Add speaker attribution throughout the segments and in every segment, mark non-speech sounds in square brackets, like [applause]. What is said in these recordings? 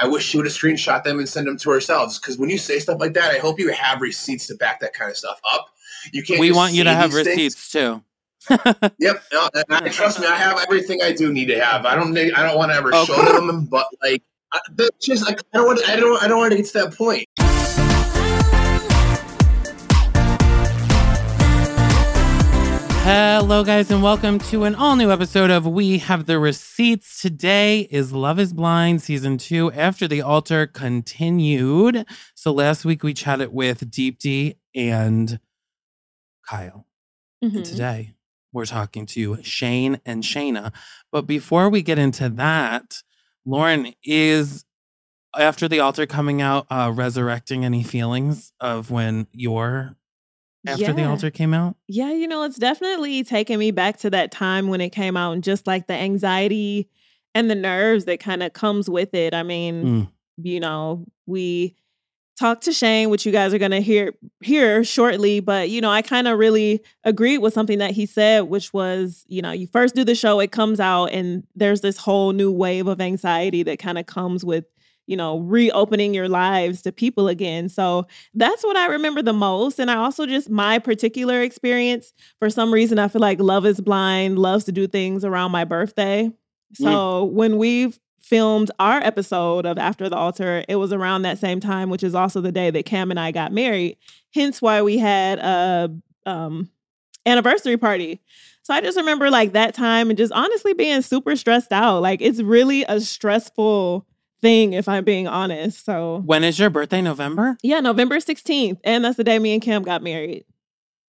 Speaker 1: I wish she would have screenshot them and send them to ourselves. Because when you say stuff like that, I hope you have receipts to back that kind of stuff up. You can't.
Speaker 2: We want you to have receipts things.
Speaker 1: too. [laughs] yep. No, I, trust me, I have everything I do need to have. I don't. I don't want to ever okay. show them, but like, I, just like I don't want. I don't. I don't want to get to that point.
Speaker 2: Hello, guys, and welcome to an all new episode of We Have the Receipts. Today is Love is Blind season two after the altar continued. So last week we chatted with Deepti and Kyle. Mm-hmm. And today we're talking to Shayne and Shaina. But before we get into that, Lauren is after the altar coming out, uh, resurrecting any feelings of when your after yeah. the altar came out?
Speaker 3: Yeah, you know, it's definitely taken me back to that time when it came out and just like the anxiety and the nerves that kind of comes with it. I mean, mm. you know, we talked to Shayne, which you guys are gonna hear hear shortly, but you know, I kind of really agreed with something that he said, which was, you know, you first do the show, it comes out, and there's this whole new wave of anxiety that kind of comes with you know, reopening your lives to people again. So that's what I remember the most. And I also just my particular experience, for some reason, I feel like Love is Blind loves to do things around my birthday. So mm. when we've filmed our episode of After the Altar, it was around that same time, which is also the day that Cam and I got married. Hence why we had a um, anniversary party. So I just remember like that time and just honestly being super stressed out. Like it's really a stressful thing, if I'm being honest. So
Speaker 2: when is your birthday? November?
Speaker 3: Yeah, November 16th. And that's the day me and Cam got married.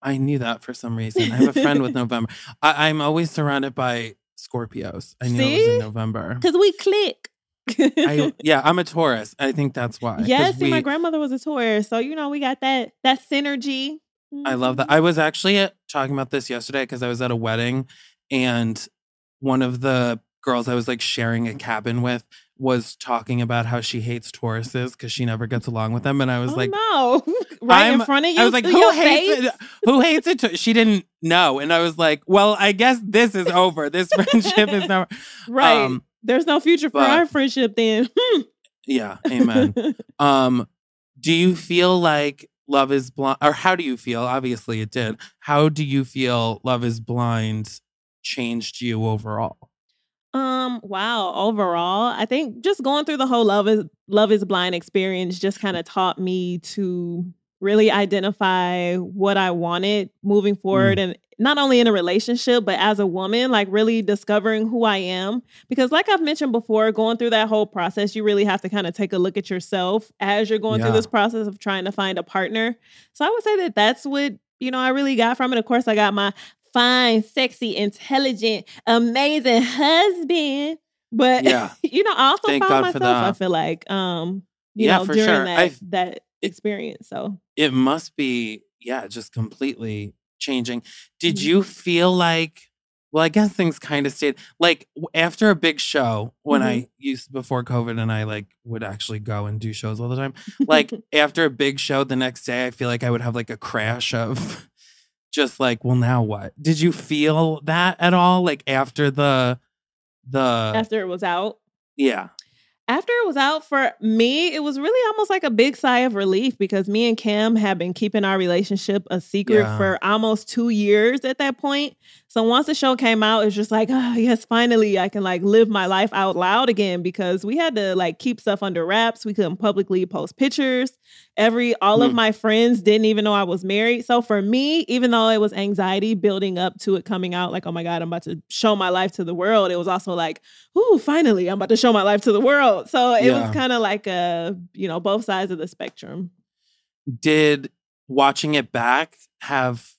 Speaker 2: I knew that for some reason. I have a friend with [laughs] November. I, am always surrounded by Scorpios. I knew See? it was in November.
Speaker 3: Because we click.
Speaker 2: I, [laughs] yeah, I'm a Taurus. I think that's why.
Speaker 3: Yes, we, my grandmother was a Taurus. So, you know, we got that that synergy.
Speaker 2: I love that. Mm-hmm. I was actually at, talking about this yesterday because I was at a wedding and one of the girls I was like sharing a cabin with was talking about how she hates Tauruses because she never gets along with them, and I was
Speaker 3: oh,
Speaker 2: like,
Speaker 3: "No, [laughs] right I'm, in front of you."
Speaker 2: I was like, "Who hates face? it? [laughs] Who hates it?" She didn't know, and I was like, "Well, I guess this is over. This [laughs] friendship is never
Speaker 3: right. Um, There's no future for but, our friendship then."
Speaker 2: yeah, amen. um, do you feel like Love is Blind, or how do you feel? Obviously, it did. How do you feel Love is Blind changed you overall?
Speaker 3: Um, wow, overall, I think just going through the whole love is love is blind experience just kind of taught me to really identify what I wanted moving forward mm. and not only in a relationship but as a woman like really discovering who I am because like I've mentioned before going through that whole process you really have to kind of take a look at yourself as you're going yeah. through this process of trying to find a partner. So I would say that that's what you know, I really got from it. Of course, I got my fine, sexy, intelligent, amazing husband. But [laughs] yeah. you know, I also Thank found God myself, I feel like, um, you yeah, know, during sure. that I've, that experience. So
Speaker 2: it must be, yeah, just completely changing. Did mm-hmm. you feel like well, I guess things kind of stayed like after a big show when mm-hmm. I used before COVID and I like would actually go and do shows all the time. [laughs] Like after a big show the next day, I feel like I would have like a crash of just like, well, now what? Did you feel that at all? Like after the the
Speaker 3: after it was out?
Speaker 2: Yeah
Speaker 3: after it was out for me, it was really almost like a big sigh of relief because me and Cam had been keeping our relationship a secret yeah. for almost two years at that point. So once the show came out, it's just like, [laughs] oh yes, finally I can like live my life out loud again because we had to like keep stuff under wraps. We couldn't publicly post pictures. Every all mm. of my friends didn't even know I was married. So for me, even though it was anxiety building up to it coming out, like, oh my God, I'm about to show my life to the world, it was also like, ooh, finally, I'm about to show my life to the world. So it yeah. was kind of like a, you know, both sides of the spectrum.
Speaker 2: Did watching it back have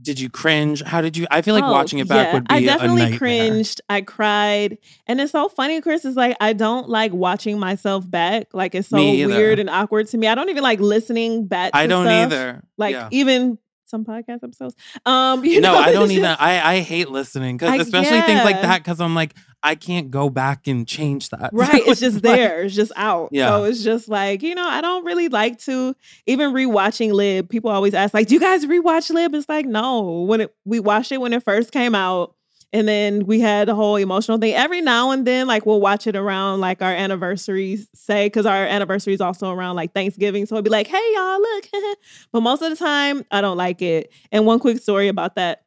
Speaker 2: did you cringe? How did you? I feel like oh, watching it back yeah, would be.
Speaker 3: I definitely
Speaker 2: cringed.
Speaker 3: I cried, and it's so funny, Chris. Is like I don't like watching myself back. Like it's so weird and awkward to me. I don't even like listening back. I
Speaker 2: don't
Speaker 3: stuff.
Speaker 2: either.
Speaker 3: Like
Speaker 2: yeah.
Speaker 3: even some podcast episodes. Um, [laughs] you
Speaker 2: no,
Speaker 3: know,
Speaker 2: I don't even. I I hate listening because especially yeah. things like that because I'm like I can't go back and change that. [laughs]
Speaker 3: Right, it's just there. It's just out. Yeah. So it's just like you know I don't really like to even rewatching Lib. People always ask like, do you guys rewatch Lib? It's like no. When it, we watched it when it first came out. And then we had a whole emotional thing. Every now and then, like we'll watch it around like our anniversaries, say, because our anniversary is also around like Thanksgiving. So it'd be like, hey y'all, look. [laughs] but most of the time, I don't like it. And one quick story about that.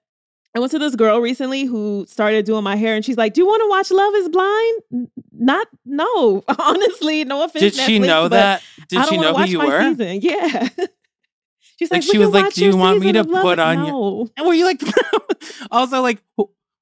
Speaker 3: I went to this girl recently who started doing my hair, and she's like, "Do you want to watch Love Is Blind?" Not, no. [laughs] Honestly, no offense.
Speaker 2: Did she know that? Did she know who you were?
Speaker 3: Season. [laughs] Yeah.
Speaker 2: She's like, like she was like, "Do you want me to put on no. you?" And were you like, also like,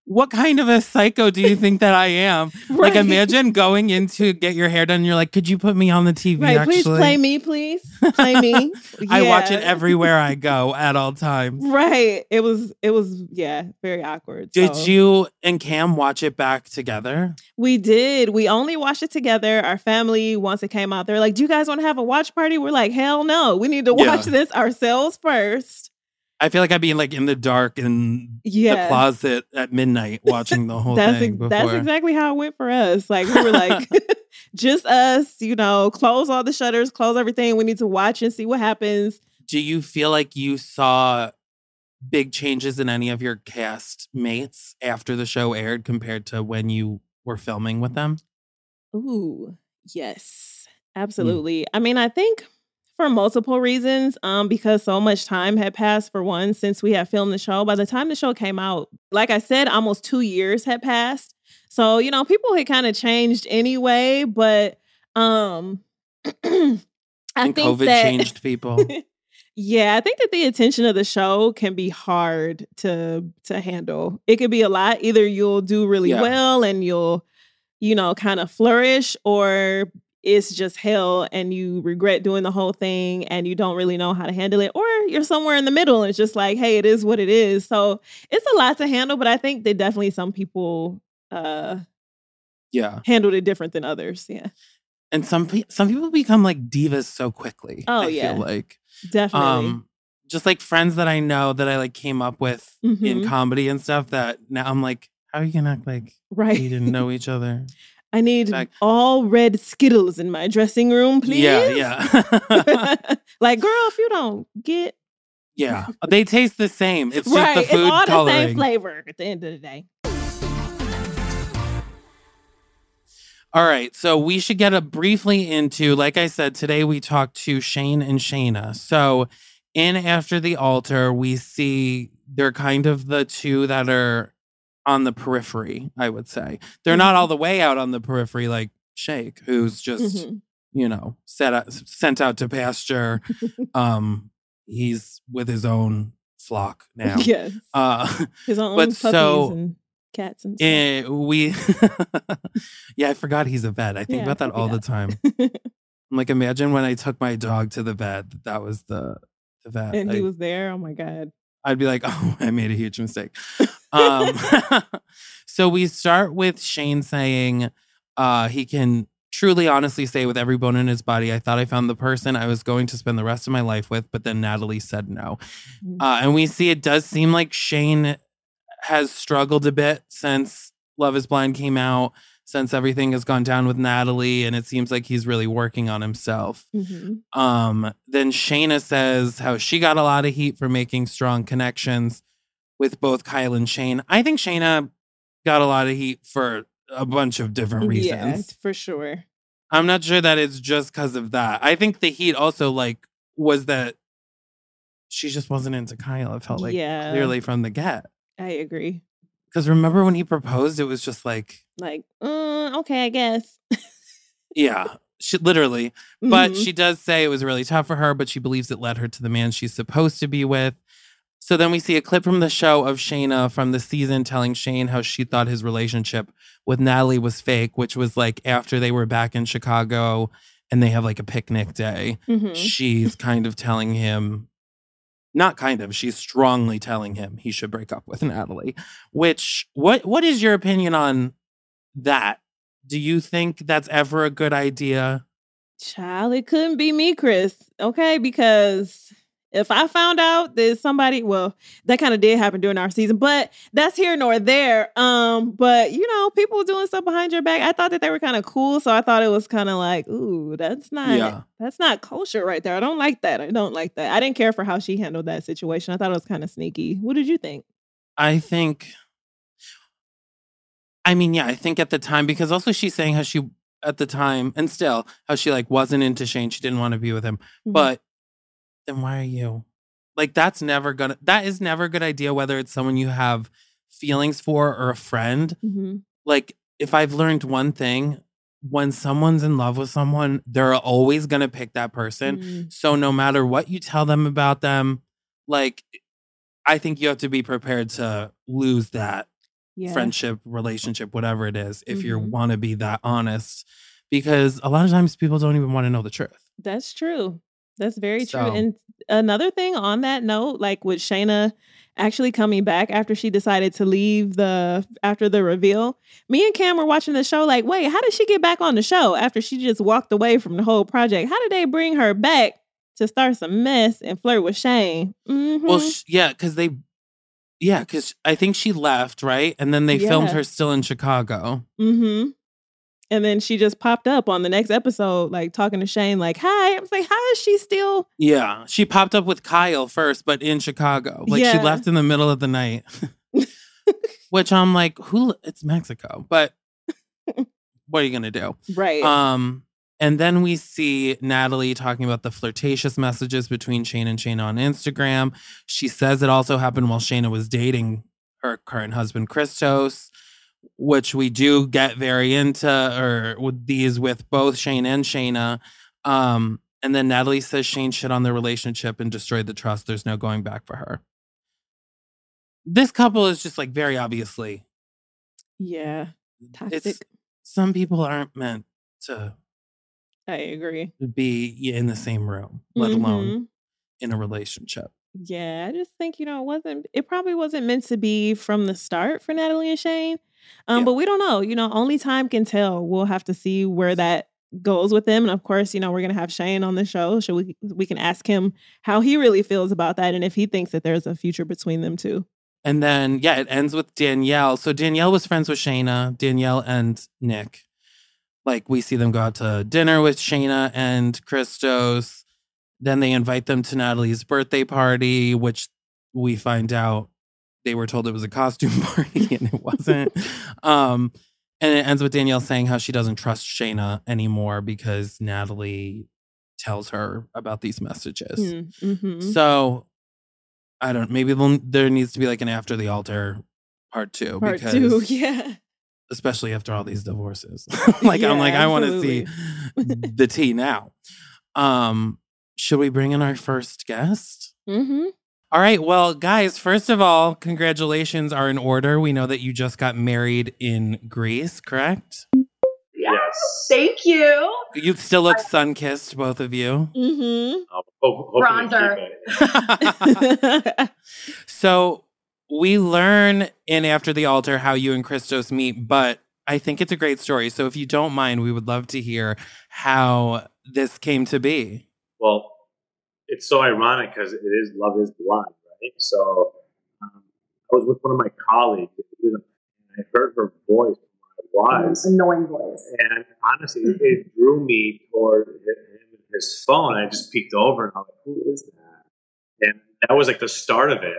Speaker 2: what kind of a psycho do you think that I am? [laughs] right. Like, imagine going in to get your hair done. And you're like, could you put me on the TV?
Speaker 3: Right,
Speaker 2: actually?
Speaker 3: please play me, please play me.
Speaker 2: Yeah. [laughs] I watch it everywhere I [laughs] go at all times.
Speaker 3: Right. It was. It was. Yeah. Very awkward.
Speaker 2: Did so. you and Cam watch it back together?
Speaker 3: We did. We only watched it together. Our family, once it came out, they're like, "Do you guys want to have a watch party?" We're like, "Hell no! We need to watch yeah. this ourselves first.
Speaker 2: I feel like I'd be like in the dark in yeah. the closet at midnight watching the whole
Speaker 3: that's
Speaker 2: thing.
Speaker 3: Ex- that's exactly how it went for us. Like we were like [laughs] [laughs] just us, you know, close all the shutters, close everything. We need to watch and see what happens.
Speaker 2: Do you feel like you saw big changes in any of your cast mates after the show aired compared to when you were filming with them?
Speaker 3: Ooh, yes. Hmm. Absolutely. Mm. I mean, I think for multiple reasons. Um, because so much time had passed for one since we had filmed the show. By the time the show came out, like I said, almost two years had passed. So, you know, people had kind of changed anyway, but um [clears throat]
Speaker 2: I and think COVID that, changed people. [laughs]
Speaker 3: yeah, I think that the attention of the show can be hard to to handle. It could be a lot. Either you'll do really yeah. well and you'll, you know, kind of flourish, or it's just hell and you regret doing the whole thing and you don't really know how to handle it or you're somewhere in the middle and it's just like hey it is what it is. So it's a lot to handle but i think that definitely some people uh
Speaker 2: yeah.
Speaker 3: handled it different than others yeah.
Speaker 2: And some pe- some people become like divas so quickly
Speaker 3: oh
Speaker 2: I
Speaker 3: yeah.
Speaker 2: feel like.
Speaker 3: Definitely. Um
Speaker 2: just like friends that i know that i like came up with mm-hmm. in comedy and stuff that now i'm like how are you gonna act like
Speaker 3: right.
Speaker 2: we didn't know each other
Speaker 3: I need Back. all red Skittles in my dressing room, please.
Speaker 2: Yeah, yeah. [laughs] [laughs]
Speaker 3: like, girl, if you don't get.
Speaker 2: Yeah, [laughs] uh, they taste the same. It's right. just the food
Speaker 3: it's all
Speaker 2: coloring.
Speaker 3: the same flavor at the end of the day.
Speaker 2: All right, so we should get a briefly into, like I said, today we talked to Shayne and Shaina. So in After the Altar, we see they're kind of the two that are on the periphery, I would say. They're mm-hmm. not all the way out on the periphery like Shake, who's just, mm-hmm. you know, set out, sent out to pasture. [laughs] um, he's with his own flock [laughs] now.
Speaker 3: Yes. Uh, his [laughs] own but so, and cats and stuff. Eh,
Speaker 2: we, yeah, I forgot he's a vet. I think yeah, about that all the time. I'm like, imagine when I took my dog to the vet, that was the, the vet.
Speaker 3: And
Speaker 2: I,
Speaker 3: he was there. Oh my God.
Speaker 2: I'd be like, [laughs] oh, I made a huge mistake. Um, [laughs] so we start with Shayne saying uh, he can truly, honestly say with every bone in his body, I thought I found the person I was going to spend the rest of my life with, but then Natalie said no. Mm-hmm. Uh, and we see it does seem like Shayne has struggled a bit since Love is Blind came out, since everything has gone down with Natalie, and it seems like he's really working on himself. Mm-hmm. Um, then Shaina says how she got a lot of heat for making strong connections with both Kyle and Shayne. I think Shaina got a lot of heat for a bunch of different reasons. Yeah,
Speaker 3: for sure.
Speaker 2: I'm not sure that it's just because of that. I think the heat also like was that she just wasn't into Kyle. It felt like yeah. clearly from the get.
Speaker 3: I agree.
Speaker 2: Because remember when he proposed, it was just like,
Speaker 3: like, uh, okay, I guess.
Speaker 2: yeah, she literally. But mm-hmm. she does say it was really tough for her, but she believes it led her to the man she's supposed to be with. So then we see a clip from the show of Shaina from the season telling Shayne how she thought his relationship with Natalie was fake, which was like after they were back in Chicago and they have like a picnic day. Mm-hmm. She's kind of telling him, not kind of, she's strongly telling him he should break up with [laughs] Natalie. Which what what is your opinion on that? Do you think that's ever a good idea?
Speaker 3: Child, it couldn't be me, Chris. Okay, because if I found out that somebody, well, that kind of did happen during our season, but that's here nor there. Um, but you know, people doing stuff behind your back. I thought that they were kind of cool, so I thought it was kind of like, ooh, that's not, yeah. that's not kosher right there. I don't like that. I don't like that. I didn't care for how she handled that situation. I thought it was kind of sneaky. What did you think?
Speaker 2: I think I mean, yeah, I think at the time because also she's saying how she at the time and still how she like wasn't into Shayne. She didn't want to be with him. Mm-hmm. But then why are you? Like that's never gonna that is never a good idea whether it's someone you have feelings for or a friend. Mm-hmm. Like if I've learned one thing, when someone's in love with someone, they're always to pick that person. Mm-hmm. So no matter what you tell them about them, like I think you have to be prepared to lose that yeah. friendship, relationship, whatever it is, if mm-hmm. you want to be that honest. Because a lot of times people don't even want to know the truth.
Speaker 3: That's true. That's very so. true. And another thing on that note, like with Shaina actually coming back after she decided to leave the after the reveal, me and Cam were watching the show like, wait, how did she get back on the show after she just walked away from the whole project? How did they bring her back to start some mess and flirt with Shayne?
Speaker 2: Mm-hmm. Well, sh- yeah, because they, yeah, because I think she left right, and then they yeah. filmed her still in Chicago.
Speaker 3: Mm-hmm. And then she just popped up on the next episode, like talking to Shayne, like, hi. I was like, how is she still?
Speaker 2: Yeah. She popped up with Kyle first, but in Chicago. Like yeah. she left in the middle of the night. [laughs] Which I'm like, who it's Mexico. But [laughs] what are you gonna do?
Speaker 3: Right.
Speaker 2: Um, and then we see Natalie talking about the flirtatious messages between Shayne and Shaina on Instagram. She says it also happened while Shaina was dating her current husband, Christos which we do get very into, or with these with both Shayne and Shaina. Um, and then Natalie says Shayne shit on their relationship and destroyed the trust. There's no going back for her. This couple is just like very obviously.
Speaker 3: Yeah.
Speaker 2: Toxic. It's, some people aren't meant to.
Speaker 3: I agree.
Speaker 2: Be in the same room, let mm-hmm. alone in a relationship.
Speaker 3: Yeah, I just think, you know, it wasn't, it probably wasn't meant to be from the start for Natalie and Shayne. Um, yeah. But we don't know. You know, only time can tell. We'll have to see where that goes with them. And of course, you know, we're gonna have Shayne on the show, so we we can ask him how he really feels about that and if he thinks that there's a future between them two.
Speaker 2: And then yeah, it ends with Danielle. So Danielle was friends with Shaina, Danielle and Nick. Like we see them go out to dinner with Shaina and Christos. Then they invite them to Natalie's birthday party, which we find out they were told it was a costume [laughs] party and it wasn't. um, and it ends with Danielle saying how she doesn't trust Shaina anymore because Natalie tells her about these messages. Mm, mm-hmm. So I don't. Maybe there needs to be like an after the altar part two.
Speaker 3: Part because, two, [laughs] yeah.
Speaker 2: Especially after all these divorces. [laughs] like yeah, I'm like I want to see the tea now. Um, should we bring in our first guest?
Speaker 3: Mm-hmm.
Speaker 2: All right. Well, guys, first of all, congratulations are in order. We know that you just got married in Greece, correct?
Speaker 4: Yes. Thank you.
Speaker 2: You still look sun kissed, both of you.
Speaker 3: Mm-hmm.
Speaker 4: Oh, Bronzer. [laughs] [laughs]
Speaker 2: so we learn in After the Altar how you and Christos meet, but I think it's a great story. So if you don't mind, we would love to hear how this came to be.
Speaker 5: Well, it's so ironic because it is Love is Blind, right? So um, I was with one of my colleagues, and I heard her voice where I was.
Speaker 4: Annoying voice.
Speaker 5: And honestly, it drew me toward him and his phone. I just peeked over and I was like, who is that? And that was like the start of it.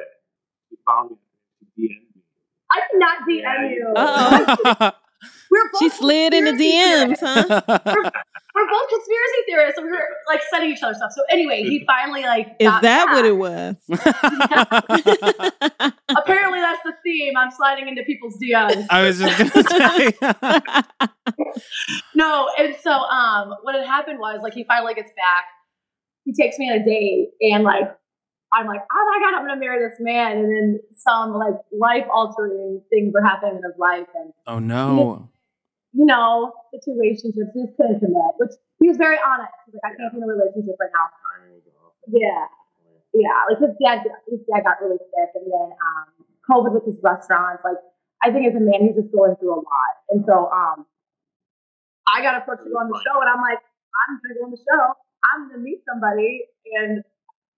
Speaker 5: He found me.
Speaker 4: I did not DM you.
Speaker 3: Uh-oh. [laughs] We're both she slid in the DMs, huh?
Speaker 4: We're, we're, both conspiracy theorists, so we were like sending each other stuff. So anyway, he finally like
Speaker 3: is that back. what it was? [laughs] [laughs]
Speaker 4: Apparently, that's the theme. I'm sliding into people's DMs.
Speaker 2: I was just gonna
Speaker 4: say. [laughs] no, and so um, what had happened was like he finally gets back. He takes me on a date, and like I'm like, oh my god, I'm gonna marry this man, and then some like life altering things were happening in his life, and
Speaker 2: oh no,
Speaker 4: you know, situationships. He just couldn't commit, which he was very honest. He's like, I can't be in a relationship right now. Yeah, yeah. Like his dad, his dad got really sick, and then um, COVID with his restaurants. Like, I think as a man, he's just going through a lot, and so um, I got approached to go on the show, and I'm like, I'm gonna go on the show. I'm gonna meet somebody, and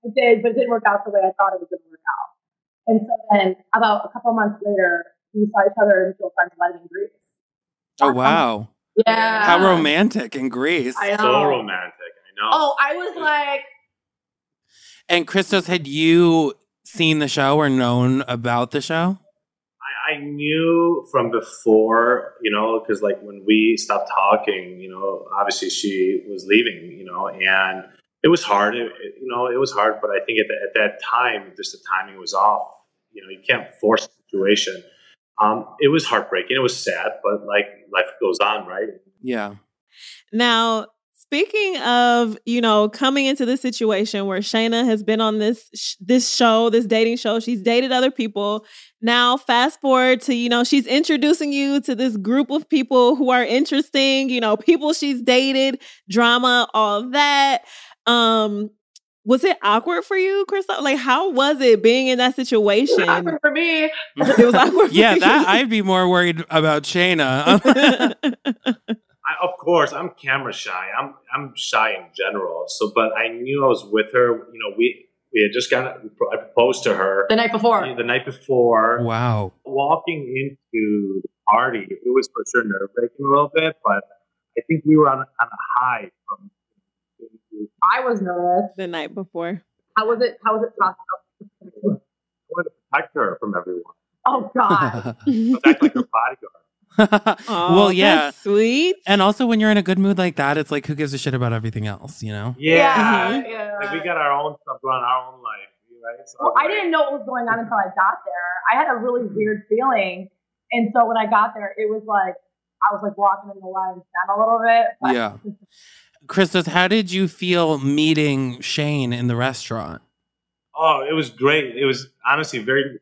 Speaker 4: it did, but it didn't work out the way I thought it was going to work out. And so then about a couple months later, we saw each other in mutual friends wedding in Greece.
Speaker 2: Oh, wow.
Speaker 4: Yeah.
Speaker 2: How romantic in Greece.
Speaker 5: I know. So romantic. I know.
Speaker 4: Oh, I was like.
Speaker 2: And Christos, had you seen the show or known about the show?
Speaker 5: I, I I knew from before, you know, because like when we stopped talking, you know, obviously she was leaving, you know, and it was hard. It, it, you know, it was hard, but I think at, the, at that time, just the timing was off. You know, you can't force the situation. Um, it was heartbreaking. It was sad, but like life goes on, right?
Speaker 2: Yeah.
Speaker 3: Now, speaking of, you know, coming into this situation where Shaina has been on this sh- this show, this dating show, she's dated other people. Now, fast forward to, you know, she's introducing you to this group of people who are interesting, you know, people she's dated, drama, all that. Um, was it awkward for you, Crystal? Like, how was it being in that situation?
Speaker 4: awkward for me.
Speaker 3: it was awkward.
Speaker 2: yeah, that I'd be more worried about Shaina.
Speaker 5: I, of course, I'm camera shy. I'm I'm shy in general. So, but I knew I was with her. You know, we we had just got I proposed to her
Speaker 4: the night before.
Speaker 5: The night before.
Speaker 2: Wow.
Speaker 5: Walking into the party, it was for sure nerve wracking a little bit, but I think we were on on a high from
Speaker 4: I was nervous
Speaker 3: the night before.
Speaker 4: How was it? How was it talked
Speaker 5: I wanted to protect her from everyone.
Speaker 4: Oh God! [laughs]
Speaker 5: protect like her bodyguard.
Speaker 3: oh, [laughs] [laughs]
Speaker 2: well, yeah,
Speaker 3: sweet.
Speaker 2: And also, when you're in a good mood like that, it's like, who gives a shit about everything else, you know?
Speaker 5: Yeah,
Speaker 4: yeah. Mm-hmm. yeah.
Speaker 5: Like we got our own stuff going on, our own life, right?
Speaker 4: So well, I, like, I didn't know what was going on until I got there. I had a really weird feeling, and so when I got there, it was like I was like walking in the lion's den a little bit.
Speaker 2: Yeah. Christos, how did you feel meeting Shayne in the restaurant?
Speaker 5: Oh, it was great. It was honestly very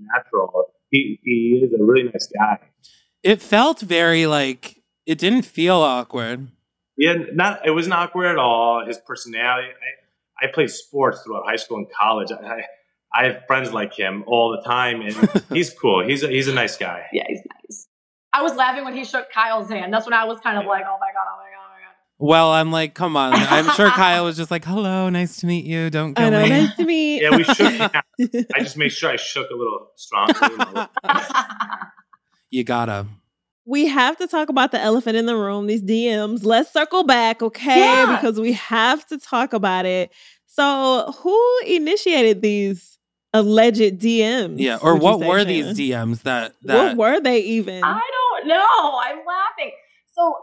Speaker 5: natural. He, he is a really nice guy.
Speaker 2: It felt very like it didn't feel awkward.
Speaker 5: Yeah, not it wasn't awkward at all. His personality. I, I played sports throughout high school and college. I, I have friends like him all the time, and [laughs] he's cool. He's a, he's a nice guy.
Speaker 4: Yeah, he's nice. I was laughing when he shook Kyle's hand. That's when I was kind of like, oh my god, oh my god.
Speaker 2: Well, I'm like, come on. I'm sure Kyle [laughs] was just like, hello, nice to meet you. Don't kill
Speaker 3: I know,
Speaker 2: me.
Speaker 3: Nice to meet.
Speaker 5: yeah, we shook. [laughs] I just made sure I shook a little stronger. [laughs]
Speaker 2: you gotta.
Speaker 3: We have to talk about the elephant in the room, these DMs. Let's circle back, okay? Yeah. Because we have to talk about it. So, who initiated these alleged DMs?
Speaker 2: Yeah, or what were these DMs that, that
Speaker 3: What were they even?
Speaker 4: I don't know. I'm laughing. So,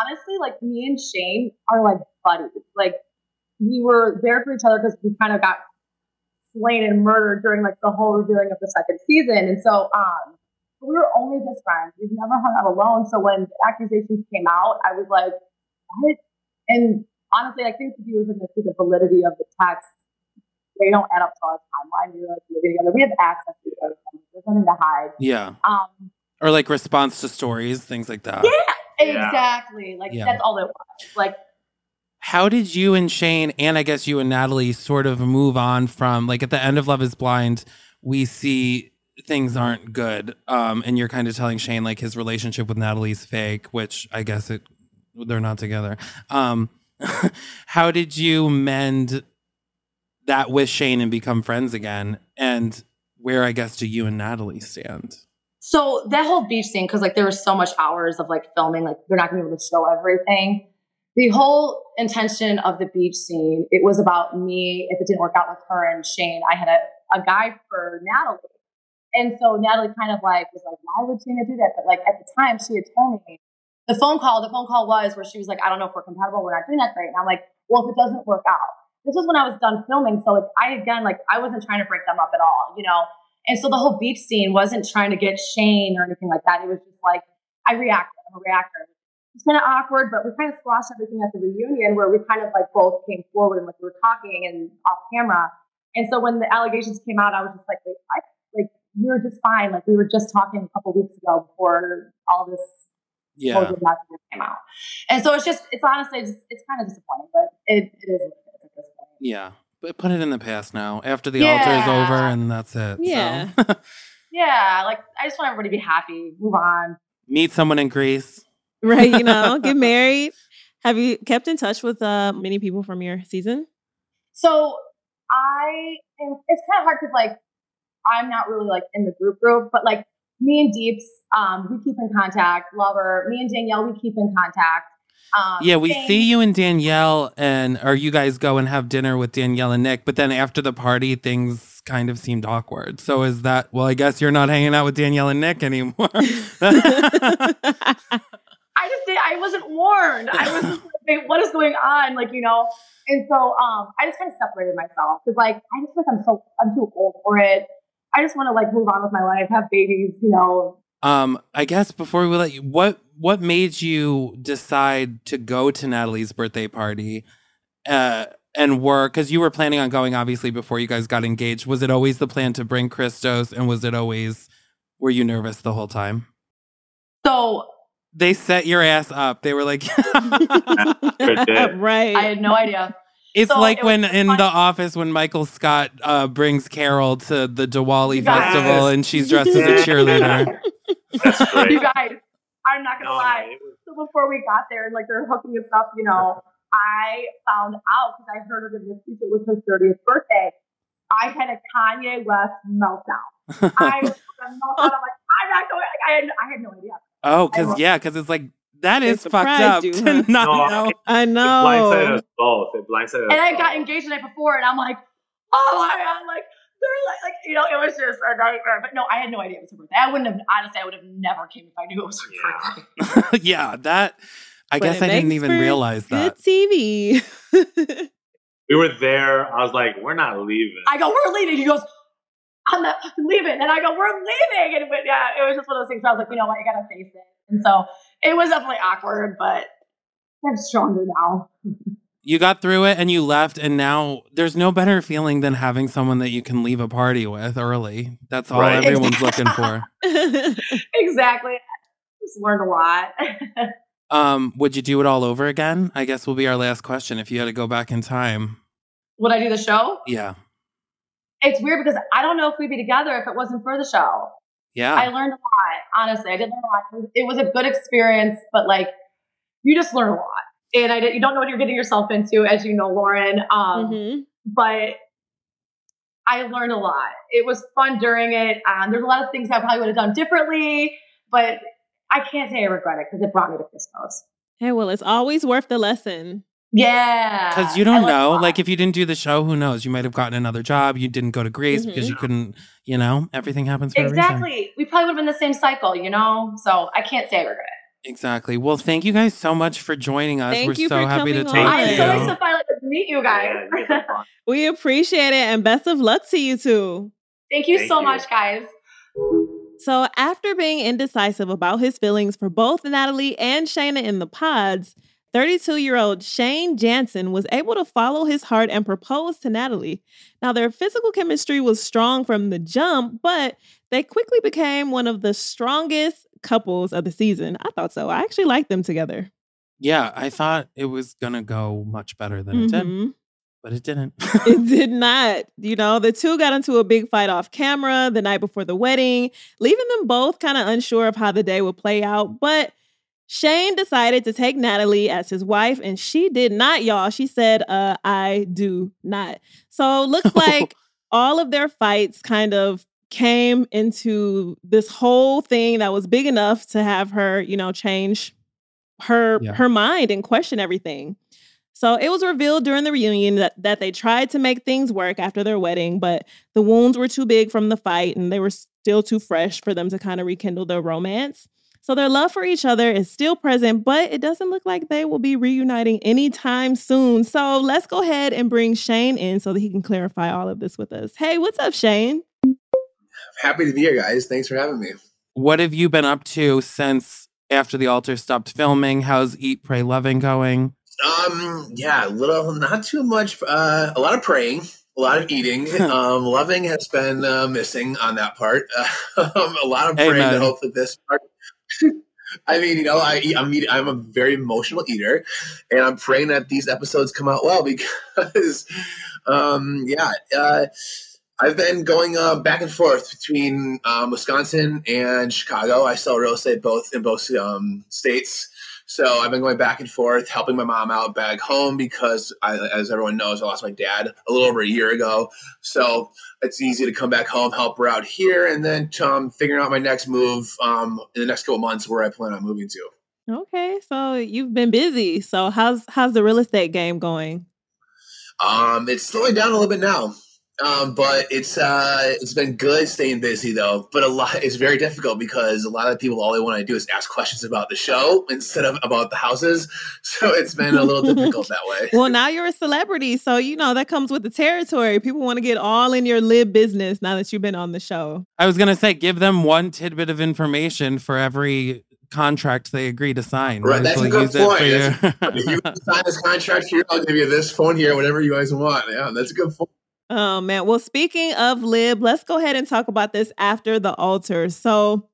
Speaker 4: honestly, like me and Shayne are like buddies. Like we were there for each other because we kind of got slain and murdered during like the whole revealing of the second season. And so um we were only just friends. We've never hung out alone. So when the accusations came out, I was like, what? And honestly, I think the viewers are gonna see the validity of the text. They don't add up to our timeline. We're like living together. We have access to each other. There's nothing to hide.
Speaker 2: Yeah.
Speaker 4: Um
Speaker 2: or like response to stories, things like that.
Speaker 4: Yeah, Exactly. Like yeah. that's all it was. Like
Speaker 2: how did you and Shayne and I guess you and Natalie sort of move on from like at the end of Love is Blind, we see things aren't good. Um, and you're kind of telling Shayne like his relationship with Natalie's fake, which I guess it they're not together. Um, [laughs] how did you mend that with Shayne and become friends again? And where I guess do you and Natalie stand?
Speaker 4: So that whole beach scene, because like there was so much hours of like filming, like they're not gonna be able to show everything. The whole intention of the beach scene, it was about me. If it didn't work out with her and Shayne, I had a, a guy for Natalie. And so Natalie kind of like was like, why would Shayne do that? But like at the time she had told me the phone call, the phone call was where she was like, I don't know if we're compatible, we're not doing that great. And I'm like, well, if it doesn't work out. This was when I was done filming. So like I again like I wasn't trying to break them up at all, you know. And so the whole beach scene wasn't trying to get Shayne or anything like that. It was just like, I reacted. I'm a reactor. It's kind of awkward, but we kind of squashed everything at the reunion where we kind of like both came forward and like we were talking and off camera. And so when the allegations came out, I was just like, wait, I, like we were just fine. Like we were just talking a couple weeks ago before all this
Speaker 2: yeah.
Speaker 4: came out. And so it's just, it's honestly, just, it's kind of disappointing, but it, it is at this point.
Speaker 2: Yeah put it in the past now. After the yeah. altar is over, and that's it.
Speaker 3: Yeah.
Speaker 2: So. [laughs]
Speaker 4: yeah. Like I just want everybody to be happy. Move on.
Speaker 2: Meet someone in Greece.
Speaker 3: Right. You know, [laughs] get married. Have you kept in touch with uh, many people from your season?
Speaker 4: So I am. It's kind of hard because like I'm not really like in the group group, but like me and Deeps, um, we keep in contact. Lover, me and Danielle, we keep in contact.
Speaker 2: Um, yeah, we thing. see you and Danielle, and or you guys go and have dinner with Danielle and Nick, but then after the party, things kind of seemed awkward. So is that well? I guess you're not hanging out with Danielle and Nick anymore. [laughs] [laughs]
Speaker 4: I just did. I wasn't warned. I was just like, what is going on? Like, you know. And so, um, I just kind of separated myself because, like, I just feel like I'm so I'm too old for it. I just want to like move on with my life, have babies, you know.
Speaker 2: Um, I guess before we let you, what what made you decide to go to Natalie's birthday party, uh, and work? Because you were planning on going, obviously, before you guys got engaged. Was it always the plan to bring Christos, and was it always were you nervous the whole time?
Speaker 4: So
Speaker 2: they set your ass up. They were like, [laughs] [laughs]
Speaker 3: right.
Speaker 4: I had no idea.
Speaker 2: It's so like it when in the office when Michael Scott uh, brings Carol to the Diwali festival and she's dressed as a cheerleader. [laughs]
Speaker 5: That's [laughs] great.
Speaker 4: You guys, I'm not gonna no, lie. So before we got there and like they're hooking us up, you know, I found out because I heard her in this speech. It was her 30th birthday. I had a Kanye West meltdown. [laughs] I was meltdown. I'm like, I'm not going. Like, I had, I had no idea.
Speaker 2: Oh, because yeah, because it's like that is fucked up you, to [laughs] not no, know.
Speaker 3: I know.
Speaker 5: It blindsided us both. It blindsided
Speaker 4: us And I got engaged the night before, and I'm like, oh my god, like they're like, like you know, it was just a nightmare. But no, I had no idea it was her birthday. I wouldn't have honestly, I would have never came if I knew it was her
Speaker 2: yeah. birthday. [laughs] yeah, that. I but guess I didn't even realize that.
Speaker 3: TV. [laughs]
Speaker 5: we were there. I was like, we're not leaving.
Speaker 4: I go, we're leaving. He goes, I'm not leaving. And I go, we're leaving. And but yeah, it was just one of those things. I was like, you know what, you gotta face it. And so it was definitely awkward, but I'm stronger now. [laughs]
Speaker 2: you got through it and you left and now there's no better feeling than having someone that you can leave a party with early that's all right. everyone's looking for [laughs]
Speaker 4: exactly just learned a lot [laughs]
Speaker 2: um would you do it all over again i guess will be our last question if you had to go back in time
Speaker 4: would i do the show
Speaker 2: yeah
Speaker 4: it's weird because i don't know if we'd be together if it wasn't for the show
Speaker 2: yeah.
Speaker 4: I learned a lot. Honestly, I did learn a lot. It was, it was a good experience, but like you just learn a lot. And I you don't know what you're getting yourself into, as you know, Lauren. Um, mm-hmm. But I learned a lot. It was fun during it. Um, there's a lot of things I probably would have done differently, but I can't say I regret it because it brought me to Christos.
Speaker 3: Hey, well, it's always worth the lesson.
Speaker 4: Yeah.
Speaker 2: Because you don't know. Like, if you didn't do the show, who knows? You might have gotten another job. You didn't go to Greece mm-hmm. because you couldn't, you know, everything happens for
Speaker 4: exactly. We probably would have been the same cycle, you know? So I can't say I regret it.
Speaker 2: Exactly. Well, thank you guys so much for joining us.
Speaker 3: Thank
Speaker 2: We're so happy to talk
Speaker 4: on.
Speaker 2: to
Speaker 4: you. so nice to finally meet you guys. [laughs]
Speaker 3: we appreciate it and best of luck to you too.
Speaker 4: Thank you thank so you. much, guys.
Speaker 3: So, after being indecisive about his feelings for both Natalie and Shaina in the pods, 32 year old Shayne Jansen was able to follow his heart and propose to Natalie. Now, their physical chemistry was strong from the jump, but they quickly became one of the strongest couples of the season. I thought so. I actually liked them together.
Speaker 2: Yeah, I thought it was going to go much better than mm-hmm. it did, mm-hmm. but it didn't.
Speaker 3: it [laughs] did not. You know, the two got into a big fight off camera the night before the wedding, leaving them both kind of unsure of how the day would play out. But Shayne decided to take Natalie as his wife, and she did not, y'all. She said, uh, I do not. So looks [laughs] like all of their fights kind of came into this whole thing that was big enough to have her, you know, change her yeah. her mind and question everything. So it was revealed during the reunion that, that they tried to make things work after their wedding, but the wounds were too big from the fight and they were still too fresh for them to kind of rekindle their romance. So their love for each other is still present, but it doesn't look like they will be reuniting anytime soon. So let's go ahead and bring Shayne in so that he can clarify all of this with us. Hey, what's up, Shayne?
Speaker 1: Happy to be here, guys. Thanks for having me.
Speaker 2: What have you been up to since after the altar stopped filming? How's Eat, Pray, Loving going?
Speaker 1: Um, yeah, a little, not too much. Uh, a lot of praying, a lot of eating. [laughs] um, loving has been uh, missing on that part. [laughs] Um, a lot of praying Amen. to hope that this part [laughs] I mean, you know, I eat, I'm eat, I'm a very emotional eater, and I'm praying that these episodes come out well because, um, yeah, uh, I've been going uh, back and forth between um, Wisconsin and Chicago. I sell real estate both in both um, states, so I've been going back and forth, helping my mom out back home because, I, as everyone knows, I lost my dad a little over a year ago. So it's easy to come back home, help her out here, and then um, figuring out my next move um, in the next couple months where I plan on moving to.
Speaker 3: Okay, so you've been busy. So how's how's the real estate game going?
Speaker 1: Um, it's slowing down a little bit now. Um, but it's uh, it's been good staying busy though. But a lot it's very difficult because a lot of people all they want to do is ask questions about the show instead of about the houses. [laughs] So it's been a little difficult that way.
Speaker 3: Well, now you're a celebrity, so you know that comes with the territory. People want to get all in your lib business now that you've been on the show.
Speaker 2: I was gonna say, give them one tidbit of information for every contract they agree to sign.
Speaker 1: Right, that's a good point. [laughs] if you sign this contract here, I'll give you this phone here, whatever you guys want. Yeah, that's a good point.
Speaker 3: Oh man. Well, speaking of lib, let's go ahead and talk about this after the altar. So,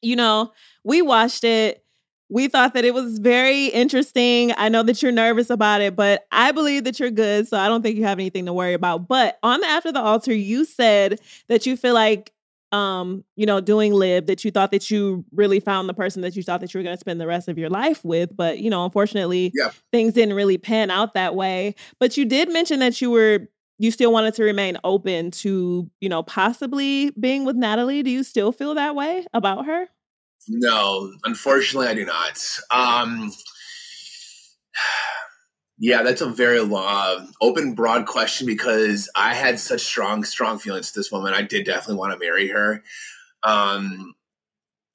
Speaker 3: you know, we watched it. We thought that it was very interesting. I know that you're nervous about it, but I believe that you're good. So I don't think you have anything to worry about. But on the after the altar, you said that you feel like um, you know, doing lib that you thought that you really found the person that you thought that you were going to spend the rest of your life with, but you know, unfortunately, yeah. things didn't really pan out that way. But you did mention that you were you still wanted to remain open to, you know, possibly being with Natalie. Do you still feel that way about her?
Speaker 1: No, unfortunately, I do not. Um, yeah, that's a very long, open, broad question because I had such strong, strong feelings to this woman. I did definitely want to marry her. Um,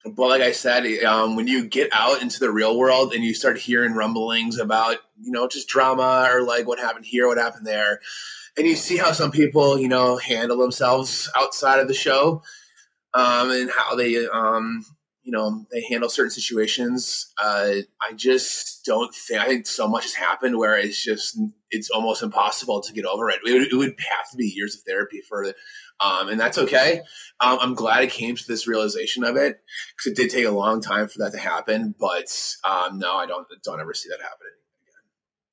Speaker 1: but like I said, um, when you get out into the real world and you start hearing rumblings about, you know, just drama or like what happened here, what happened there, and you see how some people, you know, handle themselves outside of the show, um, and how they, um, you know, they handle certain situations. Uh, I just don't think. I think so much has happened where it's just it's almost impossible to get over it. It would, it would have to be years of therapy for it, um, and that's okay. Um, I'm glad it came to this realization of it because it did take a long time for that to happen. But um, no, I don't don't ever see that happening again,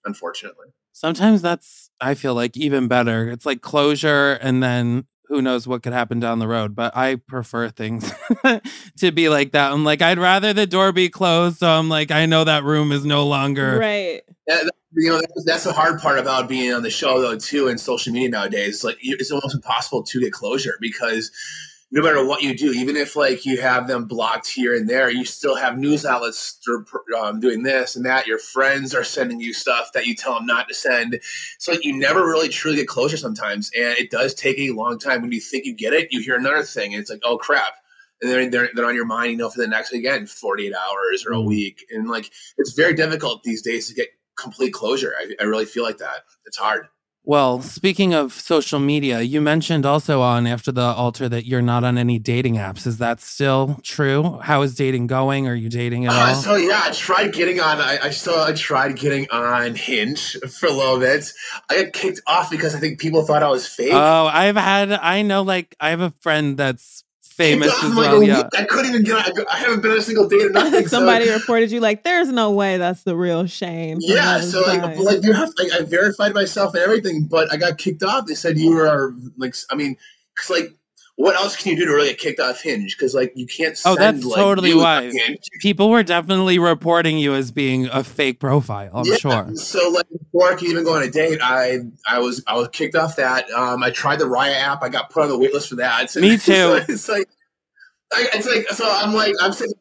Speaker 1: unfortunately
Speaker 2: sometimes that's I feel like even better. It's like closure and then who knows what could happen down the road. But I prefer things [laughs] to be like that. I'm like, I'd rather the door be closed. So I'm like, I know that room is no longer
Speaker 3: right.
Speaker 1: That, you know, that's, that's the hard part about being on the show though, too, and social media nowadays. Like it's almost impossible to get closure because no matter what you do, even if like you have them blocked here and there, you still have news outlets um, doing this and that. Your friends are sending you stuff that you tell them not to send. So like, you never really truly get closure sometimes, and it does take a long time. When you think you get it, you hear another thing, and it's like, oh crap. And then they're, they're on your mind, you know, for the next again 48 hours or a mm. week, and like it's very difficult these days to get complete closure. I, I really feel like that. It's hard.
Speaker 2: Well, speaking of social media, you mentioned also on After the Altar that you're not on any dating apps. Is that still true? How is dating going? Are you dating at uh, all?
Speaker 1: So yeah, I tried getting on. I, I still I tried getting on Hinge for a little bit. I got kicked off because I think people thought I was fake.
Speaker 2: Oh, I've had. I know, like I have a friend that's famous [laughs] as well. Like yeah,
Speaker 1: I couldn't even get. I haven't been on a single date or [laughs] nothing.
Speaker 3: Somebody so. reported you like, "There's no way that's the real Shayne."
Speaker 1: Yeah, so like, like you have like I verified myself and everything, but I got kicked off. They said you are like, I mean, because like what else can you do to really get kicked off Hinge? Because like you can't. Send,
Speaker 2: oh, that's
Speaker 1: like,
Speaker 2: totally why people were definitely reporting you as being a fake profile. I'm yeah, sure.
Speaker 1: So like before I could even go on a date, I I was I was kicked off that. Um, I tried the Raya app. I got put on the waitlist for that.
Speaker 2: It's, Me [laughs] too.
Speaker 1: It's like, it's like so. I'm like I'm saying.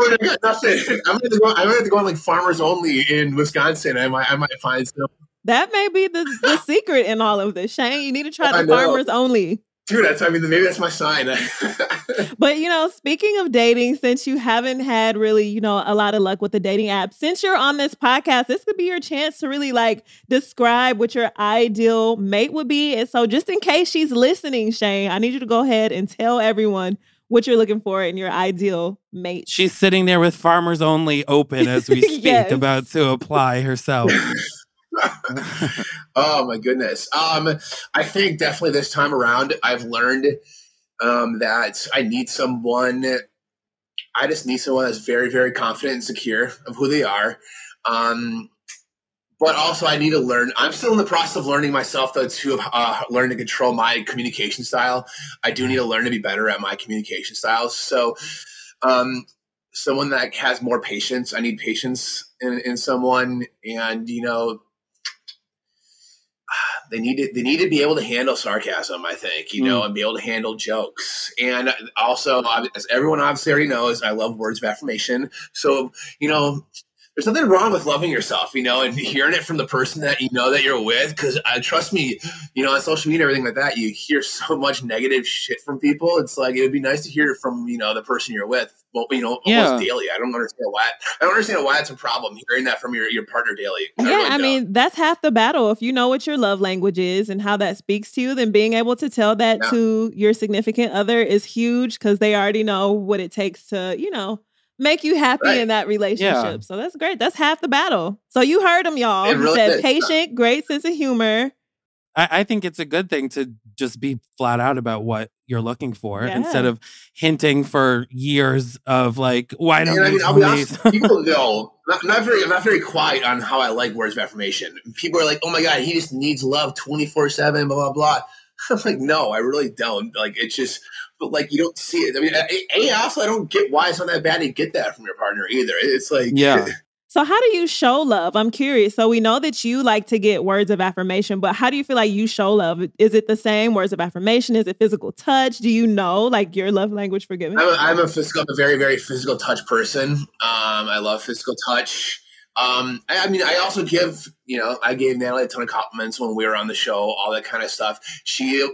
Speaker 1: I got nothing. [laughs] I'm gonna go. I'm gonna go on like farmers only in Wisconsin. I might. I might find some.
Speaker 3: That may be the, the secret in all of this, Shayne. You need to try [laughs] the farmers only.
Speaker 1: Dude, that's I mean maybe that's my sign. [laughs]
Speaker 3: but you know, speaking of dating, since you haven't had really, you know, a lot of luck with the dating app, since you're on this podcast, this could be your chance to really like describe what your ideal mate would be. And so just in case she's listening, Shayne, I need you to go ahead and tell everyone what you're looking for in your ideal mate.
Speaker 2: She's sitting there with farmers only open as we [laughs] speak yes. about to apply herself. [laughs] [laughs]
Speaker 1: oh my goodness. Um, I think definitely this time around, I've learned um, that I need someone. I just need someone that's very, very confident and secure of who they are. Um, but also, I need to learn. I'm still in the process of learning myself, though, to uh, learn to control my communication style. I do need to learn to be better at my communication styles. So, um, someone that has more patience. I need patience in, in someone, and you know, they need to they need to be able to handle sarcasm. I think you know, mm. and be able to handle jokes. And also, as everyone obviously already knows, I love words of affirmation. So you know, there's nothing wrong with loving yourself, you know, and hearing it from the person that you know that you're with. Because uh, trust me, you know, on social media, everything like that, you hear so much negative shit from people. It's like it would be nice to hear it from you know the person you're with. Well, you know, almost yeah. daily. I don't understand why. I don't understand why it's a problem hearing that from your your partner daily.
Speaker 3: I yeah, really I mean that's half the battle. If you know what your love language is and how that speaks to you, then being able to tell that yeah. to your significant other is huge because they already know what it takes to you know make you happy right. in that relationship. Yeah. So that's great. That's half the battle. So you heard him, y'all. It he said is. patient, great sense of humor.
Speaker 2: I, I, think it's a good thing to just be flat out about what you're looking for yeah. instead of hinting for years of like, why don't I mean, I'll be honest, [laughs]
Speaker 1: people know. Not, not, very, I'm not very quiet on how I like words of affirmation. People are like, "Oh my god, he just needs love 24 seven, blah blah blah." [laughs] I'm like, no, I really don't. Like, it's just but like you don't see it. I mean, a, a also I don't get why it's not that bad to get that from your partner either. It's like
Speaker 2: yeah.
Speaker 3: So how do you show love? I'm curious. So we know that you like to get words of affirmation, but how do you feel like you show love? Is it the same words of affirmation? Is it physical touch? Do you know like your love language for giving?
Speaker 1: I'm a, I'm a physical, I'm a very very physical touch person. Um, I love physical touch. Um, I, I, mean, I also give, you know, I gave Natalie a ton of compliments when we were on the show, all that kind of stuff. She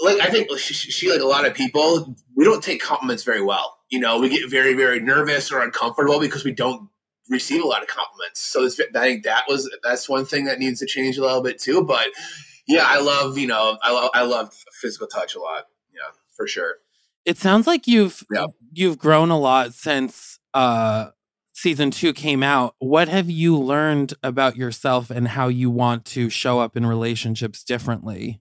Speaker 1: like I think she, she, like a lot of people, we don't take compliments very well. You know, we get very very nervous or uncomfortable because we don't receive a lot of compliments. So I think that was that's one thing that needs to change a little bit too. But yeah, I love you know I love I love physical touch a lot. Yeah, for sure.
Speaker 2: It sounds like you've yep. you've grown a lot since uh season two came out. What have you learned about yourself and how you want to show up in relationships differently?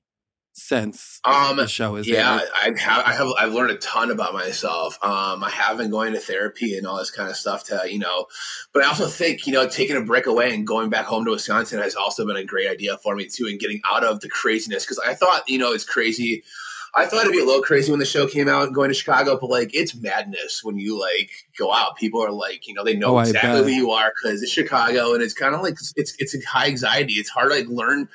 Speaker 2: Since um, the show is
Speaker 1: yeah I have, I have I've learned a ton about myself um, I have been going to therapy and all this kind of stuff to you know but I also think you know taking a break away and going back home to Wisconsin has also been a great idea for me too and getting out of the craziness because I thought you know it's crazy I thought it'd be a little crazy when the show came out going to Chicago, but like it's madness when you like go out. People are like, you know, they know oh, exactly who you are because it's Chicago, and it's kind of like it's it's a high anxiety. It's hard to like learn